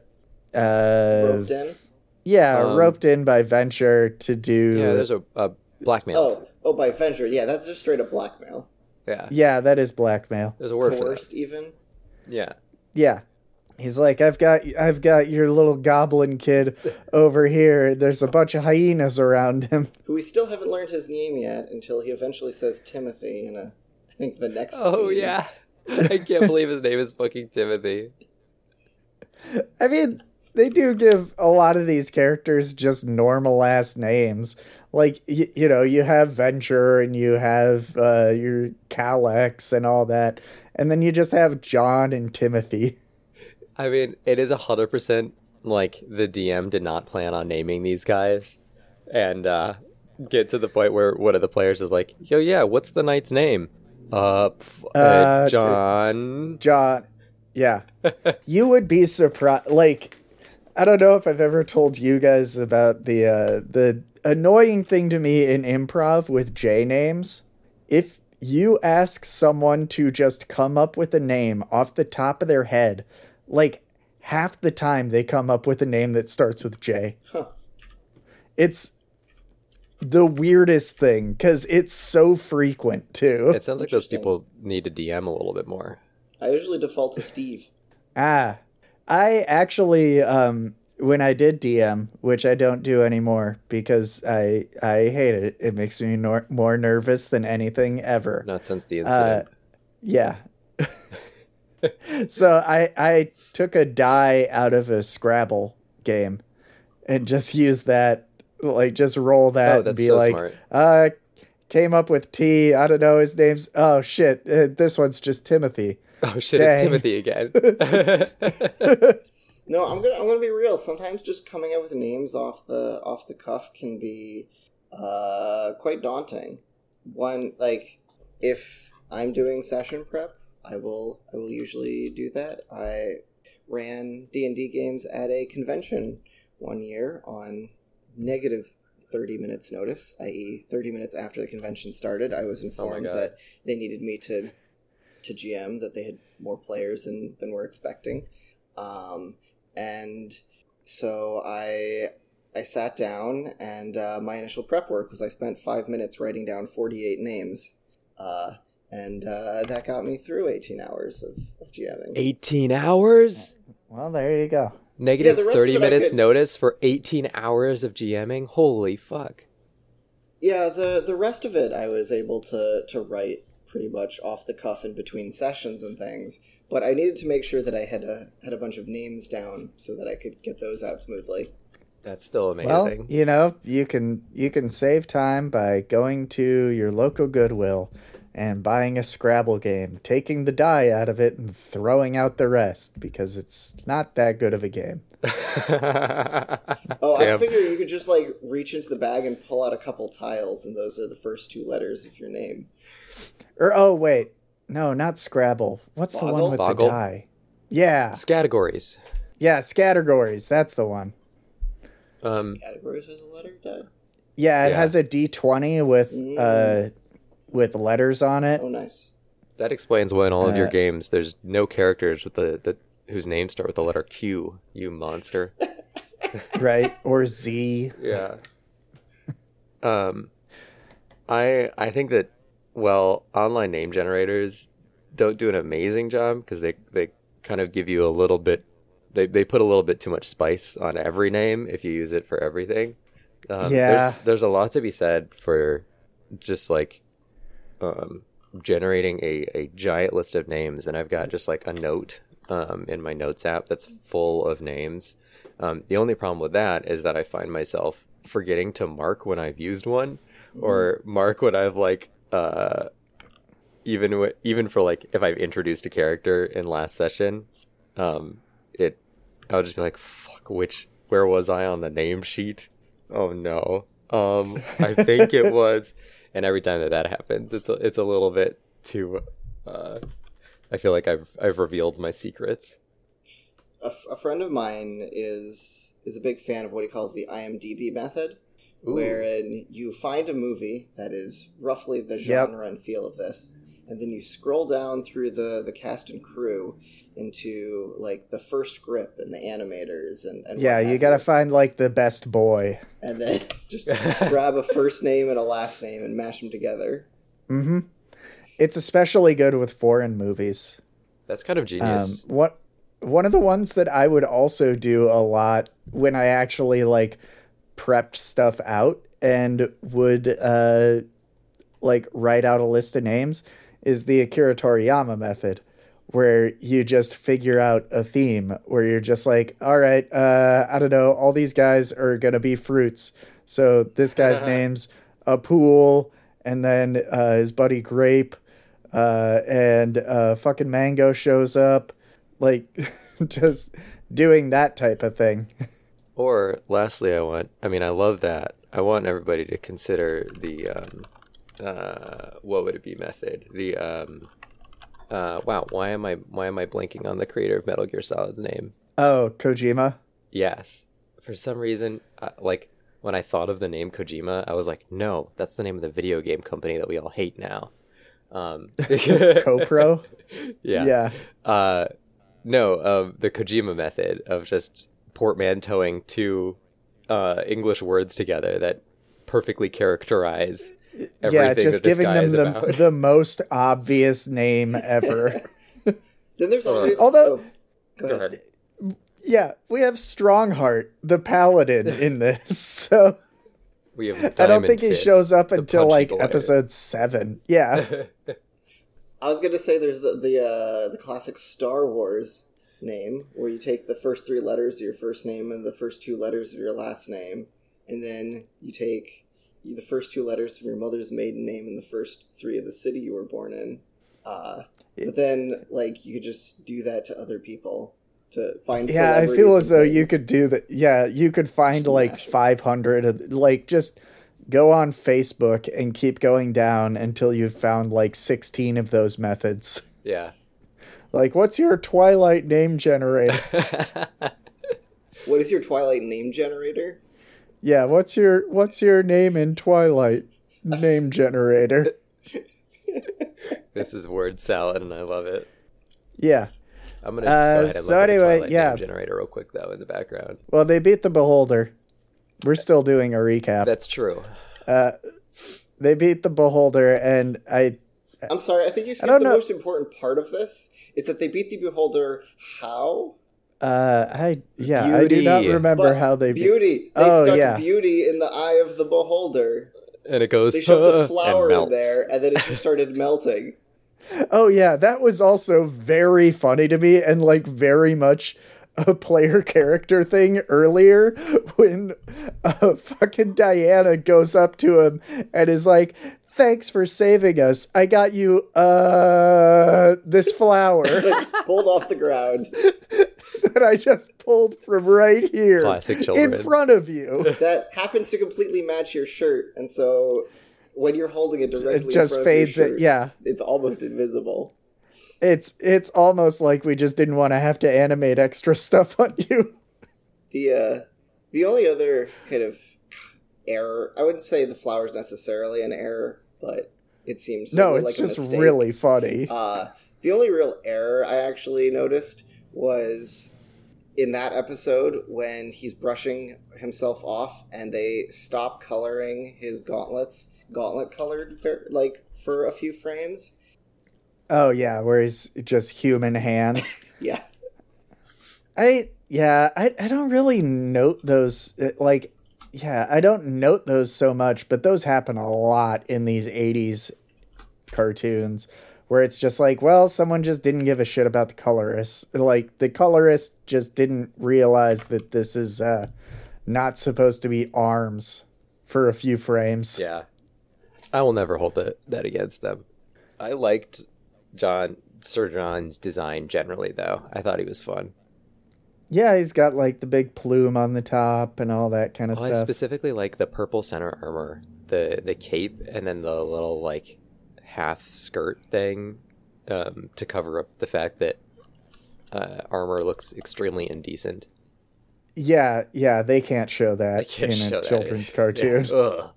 uh, Roped in. Yeah, Um, roped in by Venger to do. Yeah, there's a, a blackmail. Oh, oh, by Venger. Yeah, that's just straight up blackmail. Yeah, yeah, that is blackmail. there's a word for that. Coerced, even. Yeah. Yeah. He's like, I've got, I've got your little goblin kid over here. There's a bunch of hyenas around him. Who we still haven't learned his name yet until he eventually says Timothy in a, I think the next. Oh scene. yeah. I can't believe his name is fucking Timothy. I mean, they do give a lot of these characters just normal ass names. Like, y- you know, you have Venger and you have uh, your Kelek and all that. And then you just have John and Timothy. I mean, it is a hundred percent like the DM did not plan on naming these guys, and uh, get to the point where one of the players is like, "Yo, yeah, what's the knight's name?" Uh, f- uh, Uh, John. John, yeah. you would be surprised. Like, I don't know if I've ever told you guys about the uh, the annoying thing to me in improv with J names. If you ask someone to just come up with a name off the top of their head, like half the time they come up with a name that starts with J. Huh. It's the weirdest thing because it's so frequent too. It sounds like those people need to DM a little bit more. I usually default to Steve. Ah, I actually, um, when I did DM, which I don't do anymore because I I hate it. It makes me nor- more nervous than anything ever. Not since the Uh, incident. yeah. so I I took a die out of a Scrabble game and just used that like just roll that oh, and be so like smart. uh came up with T. I don't know his name's oh shit. Uh, this one's just Timothy. Oh shit, dang. it's Timothy again. No, I'm gonna I'm gonna be real. Sometimes just coming up with names off the off the cuff can be uh, quite daunting. One like if I'm doing session prep, I will I will usually do that. I ran D and D games at a convention one year on negative 30 minutes notice, i.e., 30 minutes after the convention started. I was informed God. that they needed me to to GM that they had more players than than we're expecting. Um, and so I I sat down and uh, my initial prep work was I spent five minutes writing down 48 names. Uh, and uh, that got me through 18 hours of, of GMing. 18 hours? Well, there you go. Negative the rest 30 of it I minutes could- notice for 18 hours of GMing? Holy fuck. Yeah, the the rest of it I was able to to write pretty much off the cuff in between sessions and things. But I needed to make sure that I had a had a bunch of names down so that I could get those out smoothly. That's still amazing. Well, amazing. you know, you can you can save time by going to your local Goodwill and buying a Scrabble game, taking the die out of it and throwing out the rest because it's not that good of a game. Oh, I Damn. figure you could just like reach into the bag and pull out a couple tiles, and those are the first two letters of your name. Or oh wait, no, not Scrabble. What's the one with Boggle? the die? Yeah, Categories. yeah, Scattergories. That's the one. Um, Categories has a letter die. Yeah, it Yeah. has a D twenty with Mm. uh with letters on it. Oh, nice. that explains why in all of your Uh, games there's no characters with the, the whose names start with the letter Q, you monster. right? Or Z. Yeah. Um, I I think that well, online name generators don't do an amazing job because they they kind of give you a little bit. They they put a little bit too much spice on every name if you use it for everything. Um, Yeah. There's there's a lot to be said for just like um generating a, a giant list of names and I've got just like a note um, in my notes app that's full of names. Um, the only problem with that is that I find myself forgetting to mark when I've used one or mark when I've like uh, even w- even for like if I've introduced a character in last session, um, it I'll just be like fuck which where was I on the name sheet? Oh no. Um, I think it was, and every time that that happens, it's a, it's a little bit too. Uh, I feel like I've I've revealed my secrets. A, f- a friend of mine is is a big fan of what he calls the IMDb method, Ooh. wherein you find a movie that is roughly the genre and feel of this, and then you scroll down through the the cast and crew into like the first grip and the animators and, and Yeah, you gotta find like the best boy. and then just grab a first name and a last name and mash them together. Mm-hmm. It's especially good with foreign movies. That's kind of Um, genius. what one of the ones that I would also do a lot when I actually like prepped stuff out and would uh like write out a list of names is the Akira Toriyama method where you just figure out a theme where you're just like all right uh I don't know all these guys are going to be fruits. So this guy's name's a pool and then uh his buddy grape uh and uh fucking mango shows up like just doing that type of thing Or lastly, I want. I mean, I love that. I want everybody to consider the um, uh, what would it be method? The um, uh, wow. Why am I why am I blanking on the creator of Metal Gear Solid's name? oh kojima Yes. For some reason, uh, like when I thought of the name Kojima, I was like, no, that's the name of the video game company that we all hate now. Um, copro yeah. yeah Uh, no, um, the Kojima method of just portmanteauing two uh, English words together that perfectly characterize everything yeah just that this giving guy them is the, about. the most obvious name ever Then there's always although- oh, go, ahead. Yeah, we have Strongheart, the paladin, in this. So We have. I don't Diamond think he Fist, shows up until like boy. episode seven. Yeah. I was gonna say there's the the uh, the classic Star Wars name where you take the first three letters of your first name and the first two letters of your last name, and then you take the first two letters of your mother's maiden name and the first three of the city you were born in. Uh, but then, like, you could just do that to other people to find. yeah, I feel as and though you could do that. Yeah, you could find like Smash it. 500, like just go on Facebook and keep going down until you've found like 16 of those methods. Yeah. Like, what's your Twilight name generator? What is your Twilight name generator? yeah, what's your what's your name in Twilight name generator? this is word salad, and I love it. Yeah. I'm gonna Uh, go ahead and so look at anyway, the Twilight yeah. name generator real quick though in the background. Well, they beat the Beholder. We're still doing a recap. That's true. they beat the Beholder, and I I'm sorry, I think you skipped the know. most important part of this. Is that they beat the Beholder? How? uh I yeah I do not remember But how they beat. beauty. They Oh, stuck yeah. beauty in the eye of the beholder. And it goes. They shoved "Huh," the and flower in there, and then it just started melting. Oh yeah, that was also very funny to me and like very much a player character thing earlier when uh, fucking Diana goes up to him and is like, "Thanks for saving us. I got you uh this flower I just pulled off the ground. that I just pulled from right here Classic children. in front of you." That happens to completely match your shirt, and so when you're holding it directly, It in just front fades of your it. Yeah. it's almost invisible. It's it's almost like we just didn't want to have to animate extra stuff on you. The uh, the only other kind of error, I wouldn't say the flower's necessarily an error, but it seems No, it's like just really funny. Uh, the only real error I actually noticed was in that episode when he's brushing himself off and they stop coloring his gauntlets, gauntlet colored, like for a few frames. Oh yeah, where he's just human hands. Yeah. I yeah, I I don't really note those uh, like yeah, I don't note those so much, but those happen a lot in these 80s cartoons where it's just like, well, someone just didn't give a shit about the colorist. Like the colorist just didn't realize that this is uh not supposed to be arms for a few frames. Yeah. I will never hold that that against them. I liked John Sir John's design generally though. I thought he was fun. Yeah, he's got like the big plume on the top and all that kind of Oh, I stuff. specifically like the purple center armor, the the cape, and then the little like half skirt thing um, to cover up the fact that uh, armor looks extremely indecent. Yeah, yeah, they can't show that can't in show a that. children's cartoon. Yeah. Ugh.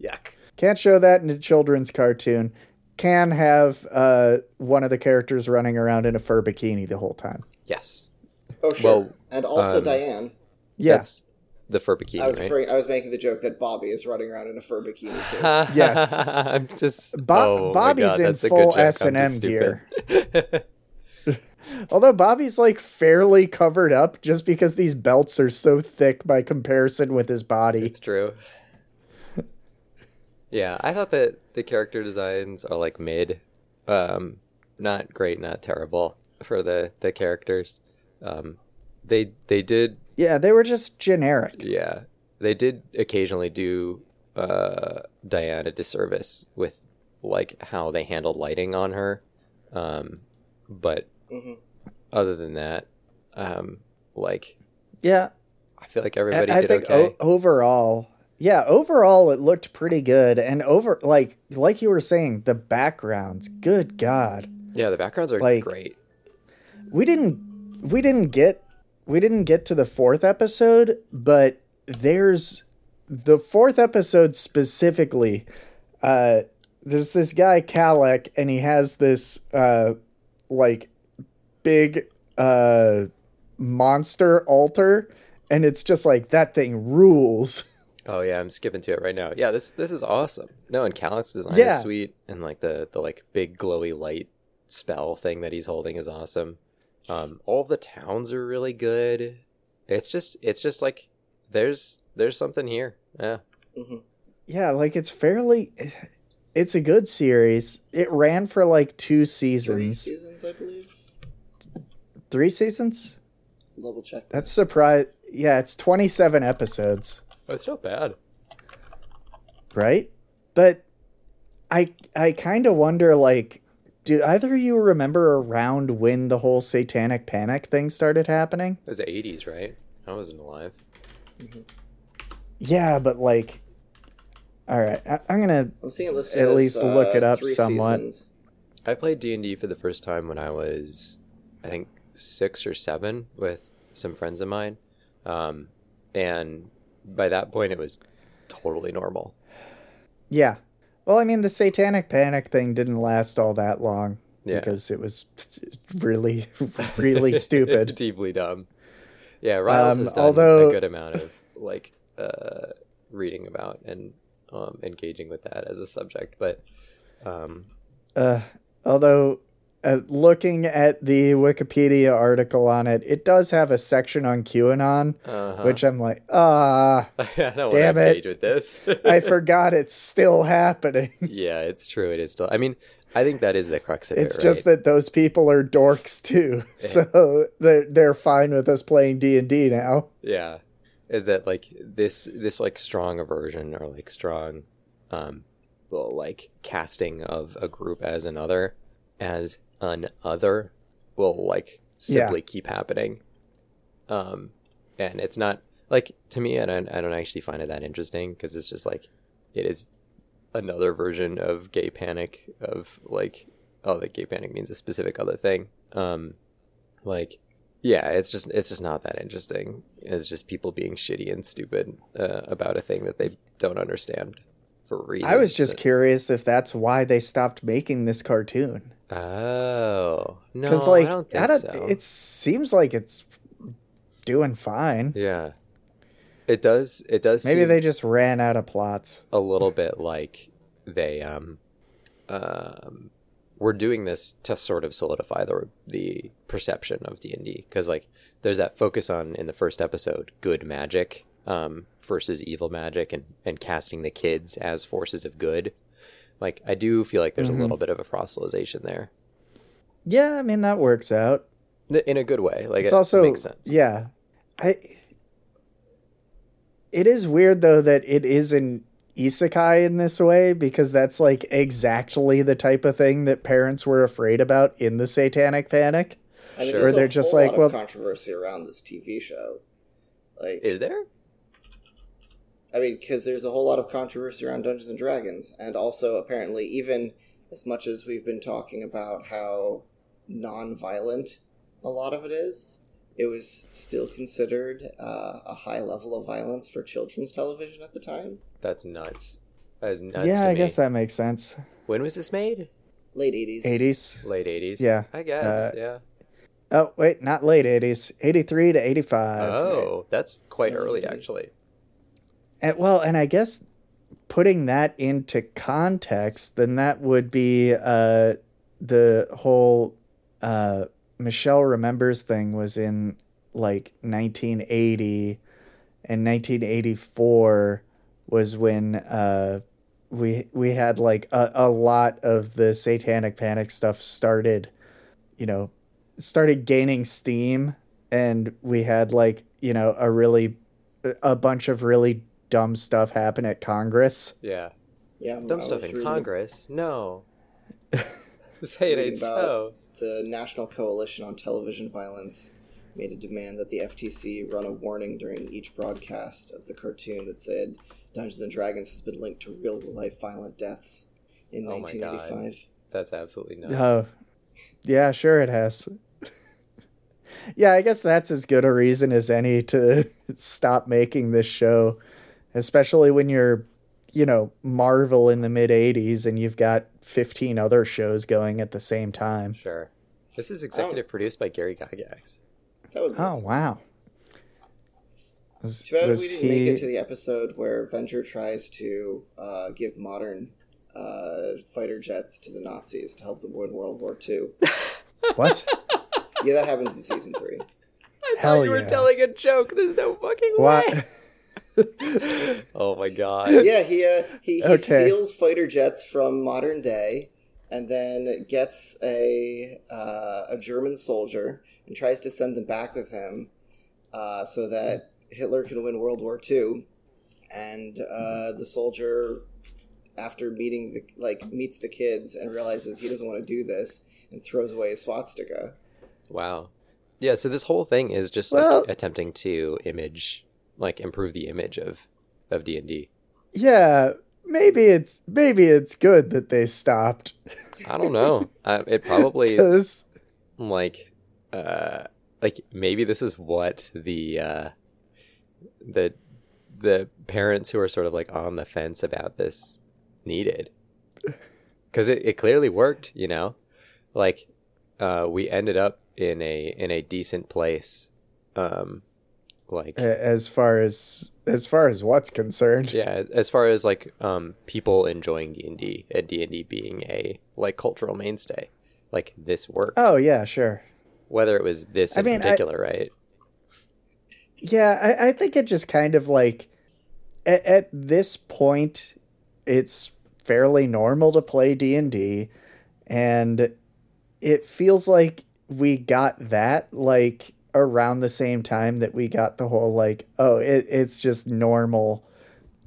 Yuck. Can't show that in a children's cartoon. Can have uh, one of the characters running around in a fur bikini the whole time. Yes. Oh sure. Well, and also um, Diane. Yeah, That's the fur bikini, I was right? I was making the joke that Bobby is running around in a fur bikini too. Yes. I'm just. Bo- oh my Bobby's God, in that's a full good joke. I'm S&M gear. stupid. although Bobby's like fairly covered up just because these belts are so thick by comparison with his body. It's true. yeah, I thought that the character designs are like mid, um, not great, not terrible for the the characters. Um, they they did yeah, they were just generic. yeah they did occasionally do uh, Diane a disservice with like how they handled lighting on her, um, but Mhm. other than that, um, like Yeah, I feel like I, everybody I did think okay. o- overall, yeah, overall it looked pretty good. And over like like you were saying, the backgrounds, good god. yeah, the backgrounds are like- great. we didn't we didn't get we didn't get to the fourth episode but there's the fourth episode specifically uh there's this guy Kelek and he has this uh like big uh monster altar and it's just like that thing rules Oh yeah, I'm skipping to it right now. Yeah, this this is awesome. No, and Kelek's design Yeah. is sweet, and like the the like big glowy light spell thing that he's holding is awesome. Um, all the towns are really good. It's just it's just like there's there's something here. Yeah. hmm Yeah, like it's fairly it's a good series. It ran for like two seasons. Three seasons. seasons, I believe. Three seasons? Double check. that. That's surprise. Yeah, it's 27 episodes, It's not bad. right? But I I kind of wonder like do either of you remember around when the whole satanic panic thing started happening? It was the eighties, right? I wasn't alive. Yeah, but like all right, I, I'm going to I'm seeing At as, least look uh, it up somewhat. seasons. I played D and D for the first time when I was, I think, six or seven with some friends of mine, um, and by that point it was totally normal. Yeah. Well, I mean, the satanic panic thing didn't last all that long Yeah. because it was really, really stupid. deeply dumb. Yeah, Riles Um, has done although- a good amount of like uh, reading about and um, engaging with that as a subject, but um, Uh, although, uh, looking at the Wikipedia article on it, it does have a section on QAnon, uh-huh. which I'm like, ah, I damn it. with this. I forgot it's still happening. yeah, it's true. It is still. I mean, I think that is the crux of It's it. It's just right? that those people are dorks too, so they're they're fine with us playing D and D now. yeah is that like this this like strong aversion or like strong um like casting of a group as another as an other will like Yeah. simply keep happening um and it's not like to me i don't i don't actually find it that interesting because it's just like it is another version of gay panic of like oh the gay panic means a specific other thing um like yeah it's just it's just not that interesting it's just people being shitty and stupid uh, about a thing that they don't understand for reasons I was just that- curious if that's why they stopped making this cartoon. Oh no Because like i don't I think don't, so it seems like it's doing fine. yeah it does it does Maybe they just ran out of plots. a little bit like they um um we're doing this to sort of solidify the the perception of D&D cuz like there's that focus on in the first episode good magic um versus evil magic and and casting the kids as forces of good like I do feel like there's Mhm. a little bit of a proselytization there Yeah, I mean that works out. In a good way like It's it also makes sense Yeah, I. It is weird though that it is an isekai in this way because that's like exactly the type of thing that parents were afraid about in the Satanic Panic. I mean, Sure. there's Or they're a just whole like, lot well- of controversy around this TV show. Like, is there I mean, because there's a whole lot of controversy around Dungeons and Dragons, and also apparently, even as much as we've been talking about how non-violent a lot of it is, it was still considered uh, a high level of violence for children's television at the time. that's nuts that is nuts yeah, to I me. guess that makes sense. when was this made Late 80s. 80s. late 80s Yeah. I guess Uh, yeah Oh, wait, not late 80s. 83 to 85. Oh, that's quite Early early, actually. And, well, and I guess putting that into context, then that would be uh, the whole uh, Michelle Remembers thing was in like 1980, and 1984 was when uh, we we had like a, a lot of the Satanic Panic stuff started, you know, started gaining steam, and we had like you know a really a bunch of really dumb stuff happen at Congress. Yeah. Yeah, I Dumb was stuff in reading Congress. No. Say it ain't so. The National Coalition on Television Violence made a demand that the FTC run a warning during each broadcast of the cartoon that said Dungeons and Dragons has been linked to real life violent deaths in Oh my God. 1985. That's absolutely nuts. Oh, yeah, sure it has. yeah, I guess that's as good a reason as any to stop making this show, especially when you're, you know, Marvel in the mid 80s and you've got 15 other shows going at the same time. Sure. This is executive produced by Gary Gygax. That would Oh, sense. wow. Was, Too bad was we didn't make he- it to the episode where Venger tries to uh, give modern uh, fighter jets to the Nazis to help them win World War II. What? Yeah, that happens in season three. I Hell thought you were telling a joke. There's no fucking What? way. Oh my god. Yeah, he uh, he, he Okay. steals fighter jets from modern day, and then gets a uh, a German soldier and tries to send them back with him, uh, so that Hitler can win World War II. And uh, the soldier, after meeting the like meets the kids and realizes he doesn't want to do this, and throws away his swastika. Wow. Yeah, so this whole thing is just like Well- attempting to image like improve the image of of D&D. yeah, maybe it's maybe it's good that they stopped. I don't know. uh, it probably 'Cause- like uh like maybe this is what the uh the the parents who are sort of like on the fence about this needed because it, it clearly worked you know like uh we ended up in a in a decent place um like as far as as far as what's concerned. yeah as far as like um people enjoying d&d and d&d being a like cultural mainstay like this work. Oh yeah, sure. whether it was this I in mean, I- particular right Yeah, I, I think it just kind of like at, at this point, it's fairly normal to play D and D, and it feels like we got that like around the same time that we got the whole like oh it, it's just normal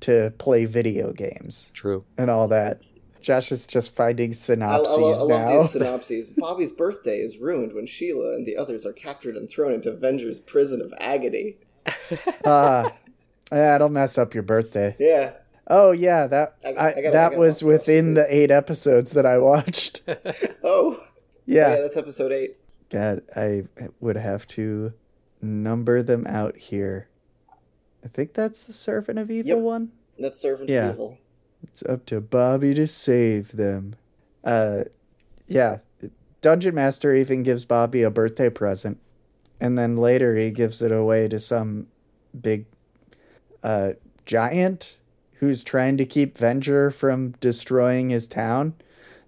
to play video games true and all that. Josh is just finding I, I, synopses lo- I love now. these synopses. Bobby's birthday is ruined when Sheila and the others are captured and thrown into Venger's prison of agony. Ah, that'll mess up your birthday. Yeah. Oh yeah, that I- I, I gotta- I that gotta was watch the rest of within the eight episodes that I watched. Oh. Yeah, Yeah, that's episode eight. God, I would have to number them out here. I think that's the Servant of Evil Yep. one. That's Servant Yeah. of Evil. It's up to Bobby to save them. Uh, yeah, Dungeon Master even gives Bobby a birthday present, and then later he gives it away to some big uh, giant who's trying to keep Venger from destroying his town.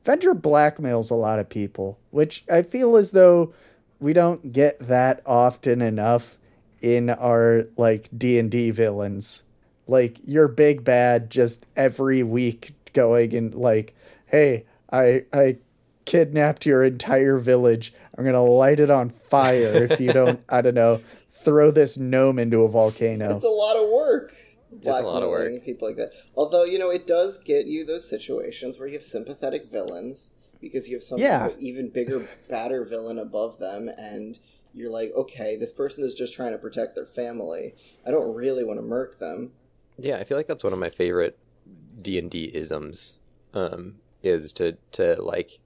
Venger blackmails a lot of people, which I feel as though we don't get that often enough in our like D&D villains. Like your big bad just every week going and like, "Hey, I I kidnapped your entire village. I'm going to light it on fire if you don't, I don't know, throw this gnome into a volcano." It's a lot of work. It's a lot of work. blackmailing People like that. Although, you know, it does get you those situations where you have sympathetic villains because you have some Yeah. even bigger, badder villain above them, and you're like, okay, this person is just trying to protect their family. I don't really want to murk them. Yeah, I feel like that's one of my favorite D and D isms. Um, is to to like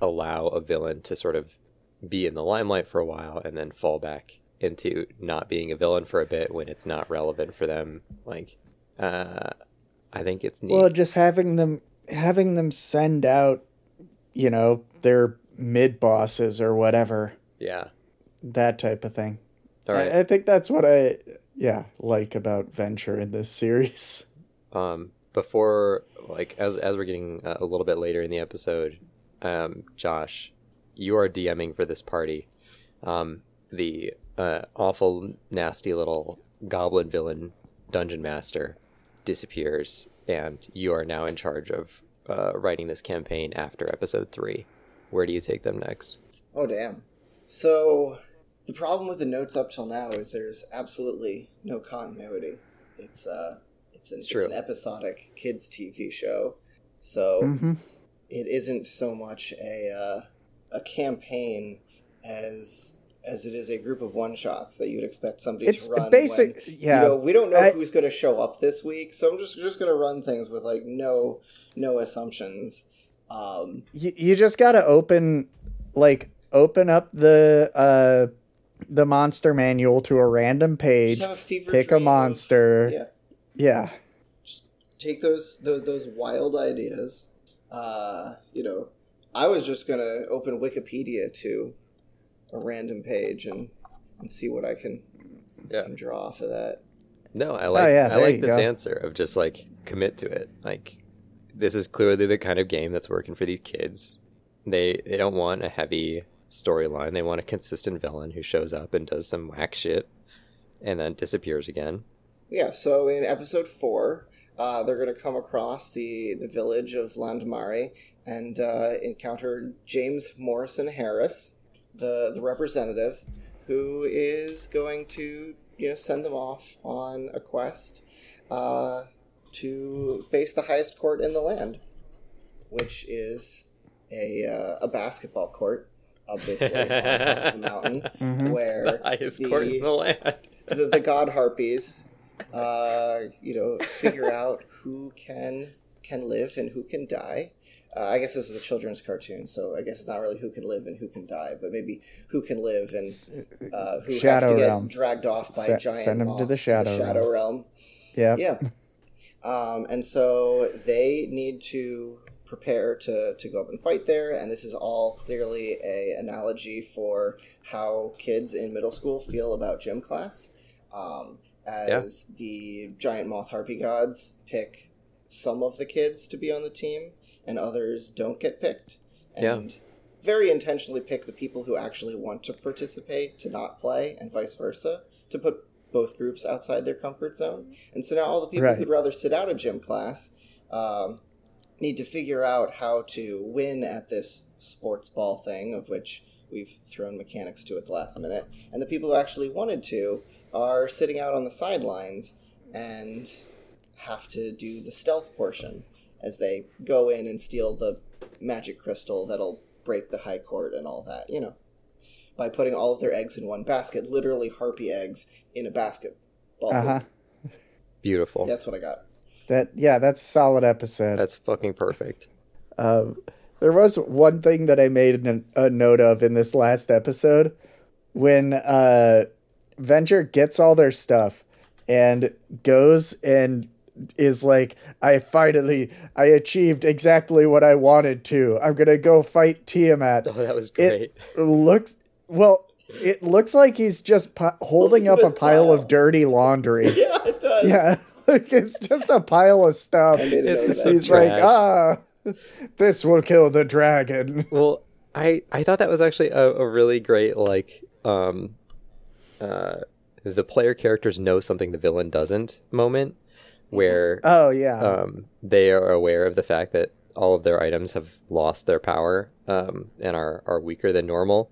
allow a villain to sort of be in the limelight for a while and then fall back into not being a villain for a bit when it's not relevant for them. Like, uh, I think it's neat. Well, just having them having them send out, you know, their mid bosses or whatever, yeah. that type of thing. All right. I, I think that's what I yeah like about Venger in this series. um, before like as as we're getting uh, a little bit later in the episode, um, Josh, you are DMing for this party. Um, the uh, awful, nasty little goblin villain dungeon master disappears, and you are now in charge of uh, writing this campaign after episode three. Where do you take them next? Oh, damn. So, the problem with the notes up till now is there's absolutely no continuity. It's, uh, it's an, It's it's an episodic kids' TV show. So, Mm-hmm. it isn't so much a uh, a campaign as as it is a group of one shots that you'd expect somebody It's to run. basic, when, yeah. You know, we don't know I- who's going to show up this week, so I'm just just going to run things with like no no assumptions. Um, you, you just gotta open like open up the uh the monster manual to a random page just have a fever pick a dream of- monster yeah, yeah take those those, those wild ideas. Uh, you know, I was just going to open Wikipedia to a random page and and see what I can, Yeah. can draw off of that. No, I like Oh, yeah, I like this go. answer of just like commit to it. Like this is clearly the kind of game that's working for these kids. They they don't want a heavy storyline. They want a consistent villain who shows up and does some whack shit and then disappears again. Yeah, so in episode four, uh, they're going to come across the, the village of Landmari and uh, encounter James Morrison Harris, the, the representative, who is going to you know send them off on a quest uh, to face the highest court in the land, which is a, uh, a basketball court, obviously, on top of the mountain, Mhm. where The highest court in the land. the, the god harpies uh, you know figure out who can can live and who can die uh, i guess this is a children's cartoon so i guess it's not really who can live and who can die but maybe who can live and uh, who has Shadow to get realm. dragged off by Se- giant send 'em to the moths shadow shadow realm. Yeah. yeah. Um, and so they need to prepare to, to go up and fight there and this is all clearly a analogy for how kids in middle school feel about gym class. Um, as the giant moth harpy gods pick some of the kids to be on the team and others don't get picked Yeah. and very intentionally pick the people who actually want to participate to not play and vice versa to put both groups outside their comfort zone and so now all the people Right. who'd rather sit out a gym class um, need to figure out how to win at this sports ball thing of which we've thrown mechanics to at the last minute and the people who actually wanted to are sitting out on the sidelines and have to do the stealth portion as they go in and steal the magic crystal that'll break the high court and all that you know by putting all of their eggs in one basket literally harpy eggs in a basketball Uh huh. Beautiful. that's what i got That yeah, that's a solid episode. That's fucking perfect. Um, there was one thing that I made an, a note of in this last episode when uh, Venger gets all their stuff and goes and is like, I finally, I achieved exactly what I wanted to. I'm gonna go fight Tiamat. Oh, that was great. It looks well. It looks like he's just pi- holding up a pile pile. of dirty laundry. yeah it does Yeah, like it's just a pile of stuff. I a It's so. He's trash. like, ah, this will kill the dragon. Well, I I thought that was actually a, a really great like um uh the player characters know something the villain doesn't moment where Oh yeah, um they are aware of the fact that all of their items have lost their power um and are are weaker than normal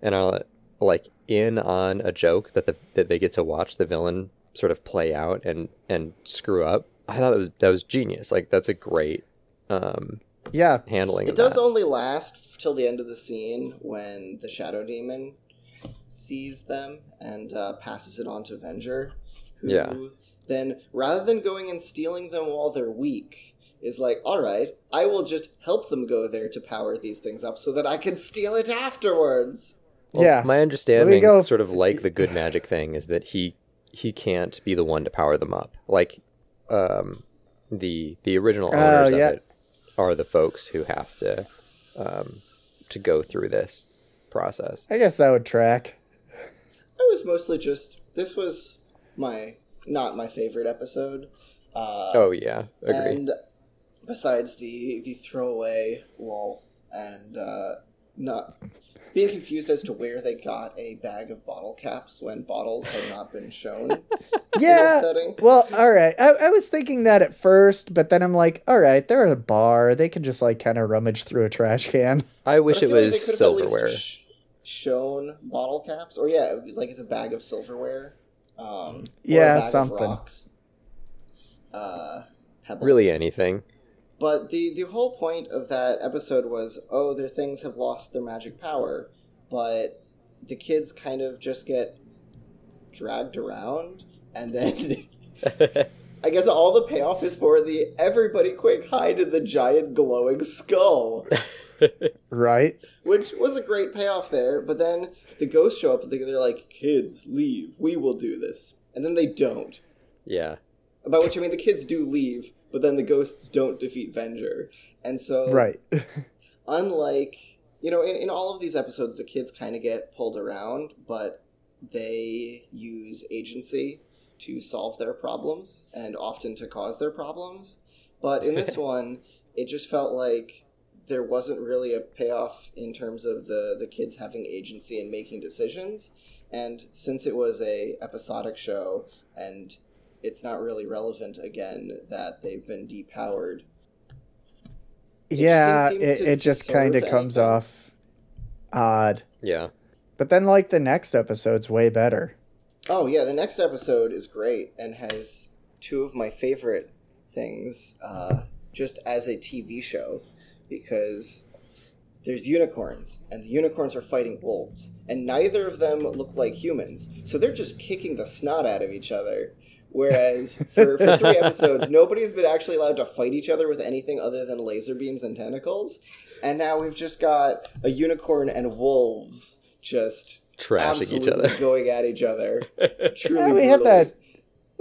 and are like in on a joke that the that they get to watch the villain sort of play out and and screw up. I thought that was that was genius. Like that's a great um yeah. handling It of does that. only last till the end of the scene when the Shadow Demon sees them and uh, passes it on to Venger, who Yeah. Then, rather than going and stealing them while they're weak, is like, all right, I will just help them go there to power these things up so that I can steal it afterwards. Well, yeah. my understanding, sort of like the good magic thing, is that he he can't be the one to power them up. Like, um, the the original Oh, owners yeah. of it are the folks who have to um, to go through this process. I guess that would track. I was mostly just, this was my, not my favorite episode. Uh, Oh yeah, agree. And besides the the throwaway wall and uh, not being confused as to where they got a bag of bottle caps when bottles had not been shown Yeah. Well, all right. I, I was thinking that at first, but then I'm like, all right, they're at a bar. They can just like kind of rummage through a trash can. I wish I it like was least silverware. sh- shown bottle caps, or yeah, like it's a bag of silverware. Um, or Yeah, a bag something. Of rocks. Uh, really anything. But the the whole point of that episode was, oh, their things have lost their magic power, but the kids kind of just get dragged around, and then I guess all the payoff is for the everybody quick hide in the giant glowing skull, Right? which was a great payoff there. But then the ghosts show up, and they're like, "Kids, leave. We will do this," and then they don't. yeah, By which I mean the kids do leave, but then the ghosts don't defeat Venger. And so, Right. unlike, you know, in, in all of these episodes, the kids kind of get pulled around, but they use agency to solve their problems and often to cause their problems. But in this one, it just felt like there wasn't really a payoff in terms of the the kids having agency and making decisions. And since it was a episodic show and it's not really relevant again that they've been depowered. It yeah, just it, to- it just kind of comes anything. off odd. Yeah. But then, like, the next episode's way better. Oh yeah, the next episode is great and has two of my favorite things uh, just as a TV show because there's unicorns and the unicorns are fighting wolves and neither of them look like humans, so they're just kicking the snot out of each other. Whereas for, for three episodes, nobody's been actually allowed to fight each other with anything other than laser beams and tentacles, and now we've just got a unicorn and wolves just Trashing each other. going at each other. Truly, Yeah, we had brutally. that.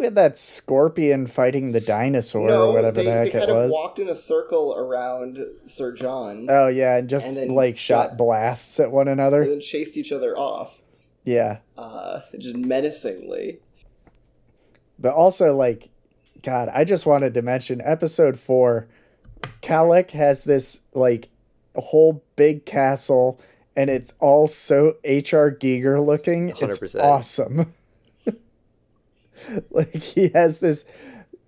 We had that scorpion fighting the dinosaur No, or whatever they, the heck they it kind of was. walked in a circle around Sir John Oh yeah, and just And then like shot got- blasts at one another. and then chased each other off, Yeah, uh, just menacingly. but also like, God, I just wanted to mention episode four. Kelek has this like whole big castle, and it's all so H.R. Giger looking. It's 100%. awesome. like he has this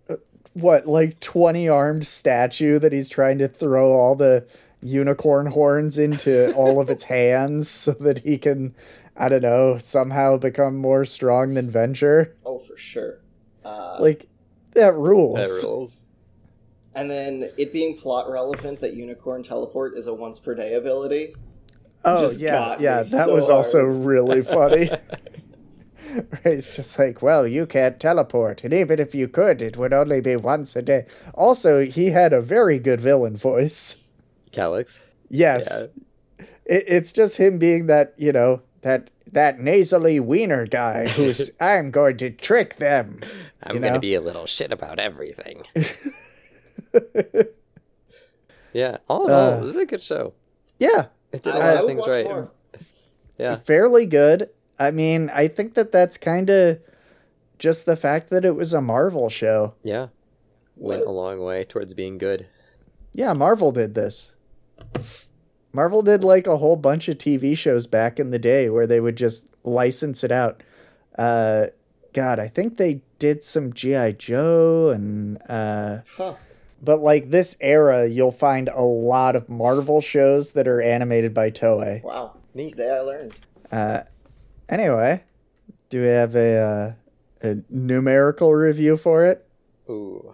uh, what like 20 armed statue that he's trying to throw all the unicorn horns into all of its hands so that he can i don't know somehow become more strong than Venger Oh, for sure. Uh, like that rules That rules. and then it being plot relevant that unicorn teleport is a once per day ability. oh just yeah got me yeah that so was also really funny Right, it's just like, well, you can't teleport, and even if you could, it would only be once a day. Also, he had a very good villain voice. Kelek's. Yes. Yeah. It, it's just him being that, you know, that that nasally wiener guy who's I'm going to trick them. I'm You gonna know? be a little shit about everything. yeah. All in all, Uh, this is a good show. Yeah, It did a I, lot I of things right. more. Yeah. fairly good. I mean, I think that that's kind of just the fact that it was a Marvel show. Yeah. Went What? a long way towards being good. Yeah, Marvel did this. Marvel did like a whole bunch of TV shows back in the day where they would just license it out. Uh, God, I think they did some GI Joe and uh, Huh. but like this era, you'll find a lot of Marvel shows that are animated by Toei. Wow. Neat. Today I learned. Uh, anyway, do we have a uh, a numerical review for it? Ooh.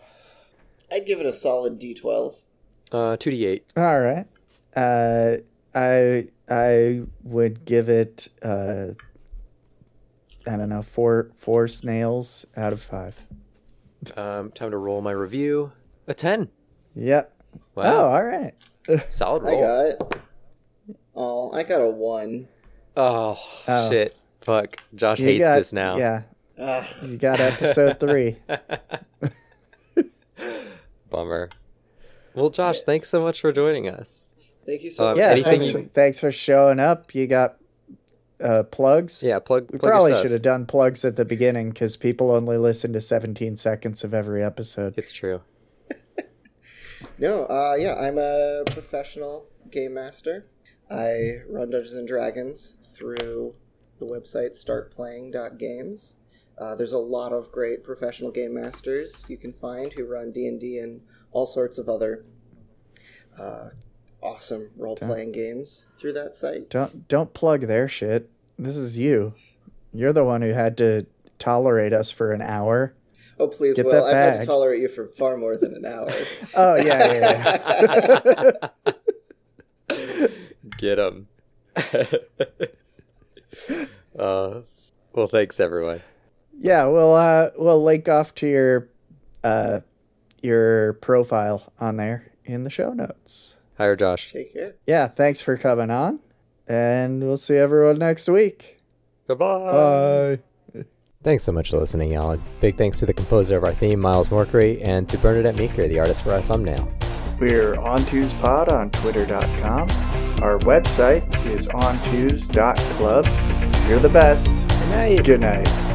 I'd give it a solid D12. Uh, two D eight. All right. Uh, I I would give it uh, I don't know four four snails out of five. Um, time to roll my review. A ten. Yep. Wow. Oh, all right. Solid roll. I got. Oh, I got a one. Oh, Oh. shit. Fuck. Josh You hates got- this now. Yeah, Ugh. you got episode three. Bummer. Well, Josh, thanks so much for joining us. Thank you so Uh, much. Yeah, thanks, you- for, thanks for showing up. You got uh, plugs. Yeah, plug. We plug probably stuff. should have done plugs at the beginning because people only listen to 17 seconds of every episode. It's true. No, uh, yeah, I'm a professional game master. I run Dungeons and Dragons through the website startplaying.games. Uh, there's a lot of great professional game masters you can find who run D&D and all sorts of other uh, awesome role-playing games through that site. Don't don't plug their shit. This is you. You're the one who had to tolerate us for an hour. Oh, please, Get well, I've had to tolerate you for far more than an hour. Oh yeah, yeah, yeah. Get him. uh, well, thanks everyone. yeah. We'll uh we'll link off to your uh your profile on there in the show notes. Hire Josh. Take care. Yeah, thanks for coming on, and we'll see everyone next week. Goodbye. Bye. Thanks so much for listening, y'all. Big thanks to the composer of our theme, Miles Morkery, and to Bernadette Meeker, the artist for our thumbnail. We're OnTuesPod on Twitter.com. Our website is OnTues.club. You're the best. Good night. Good night.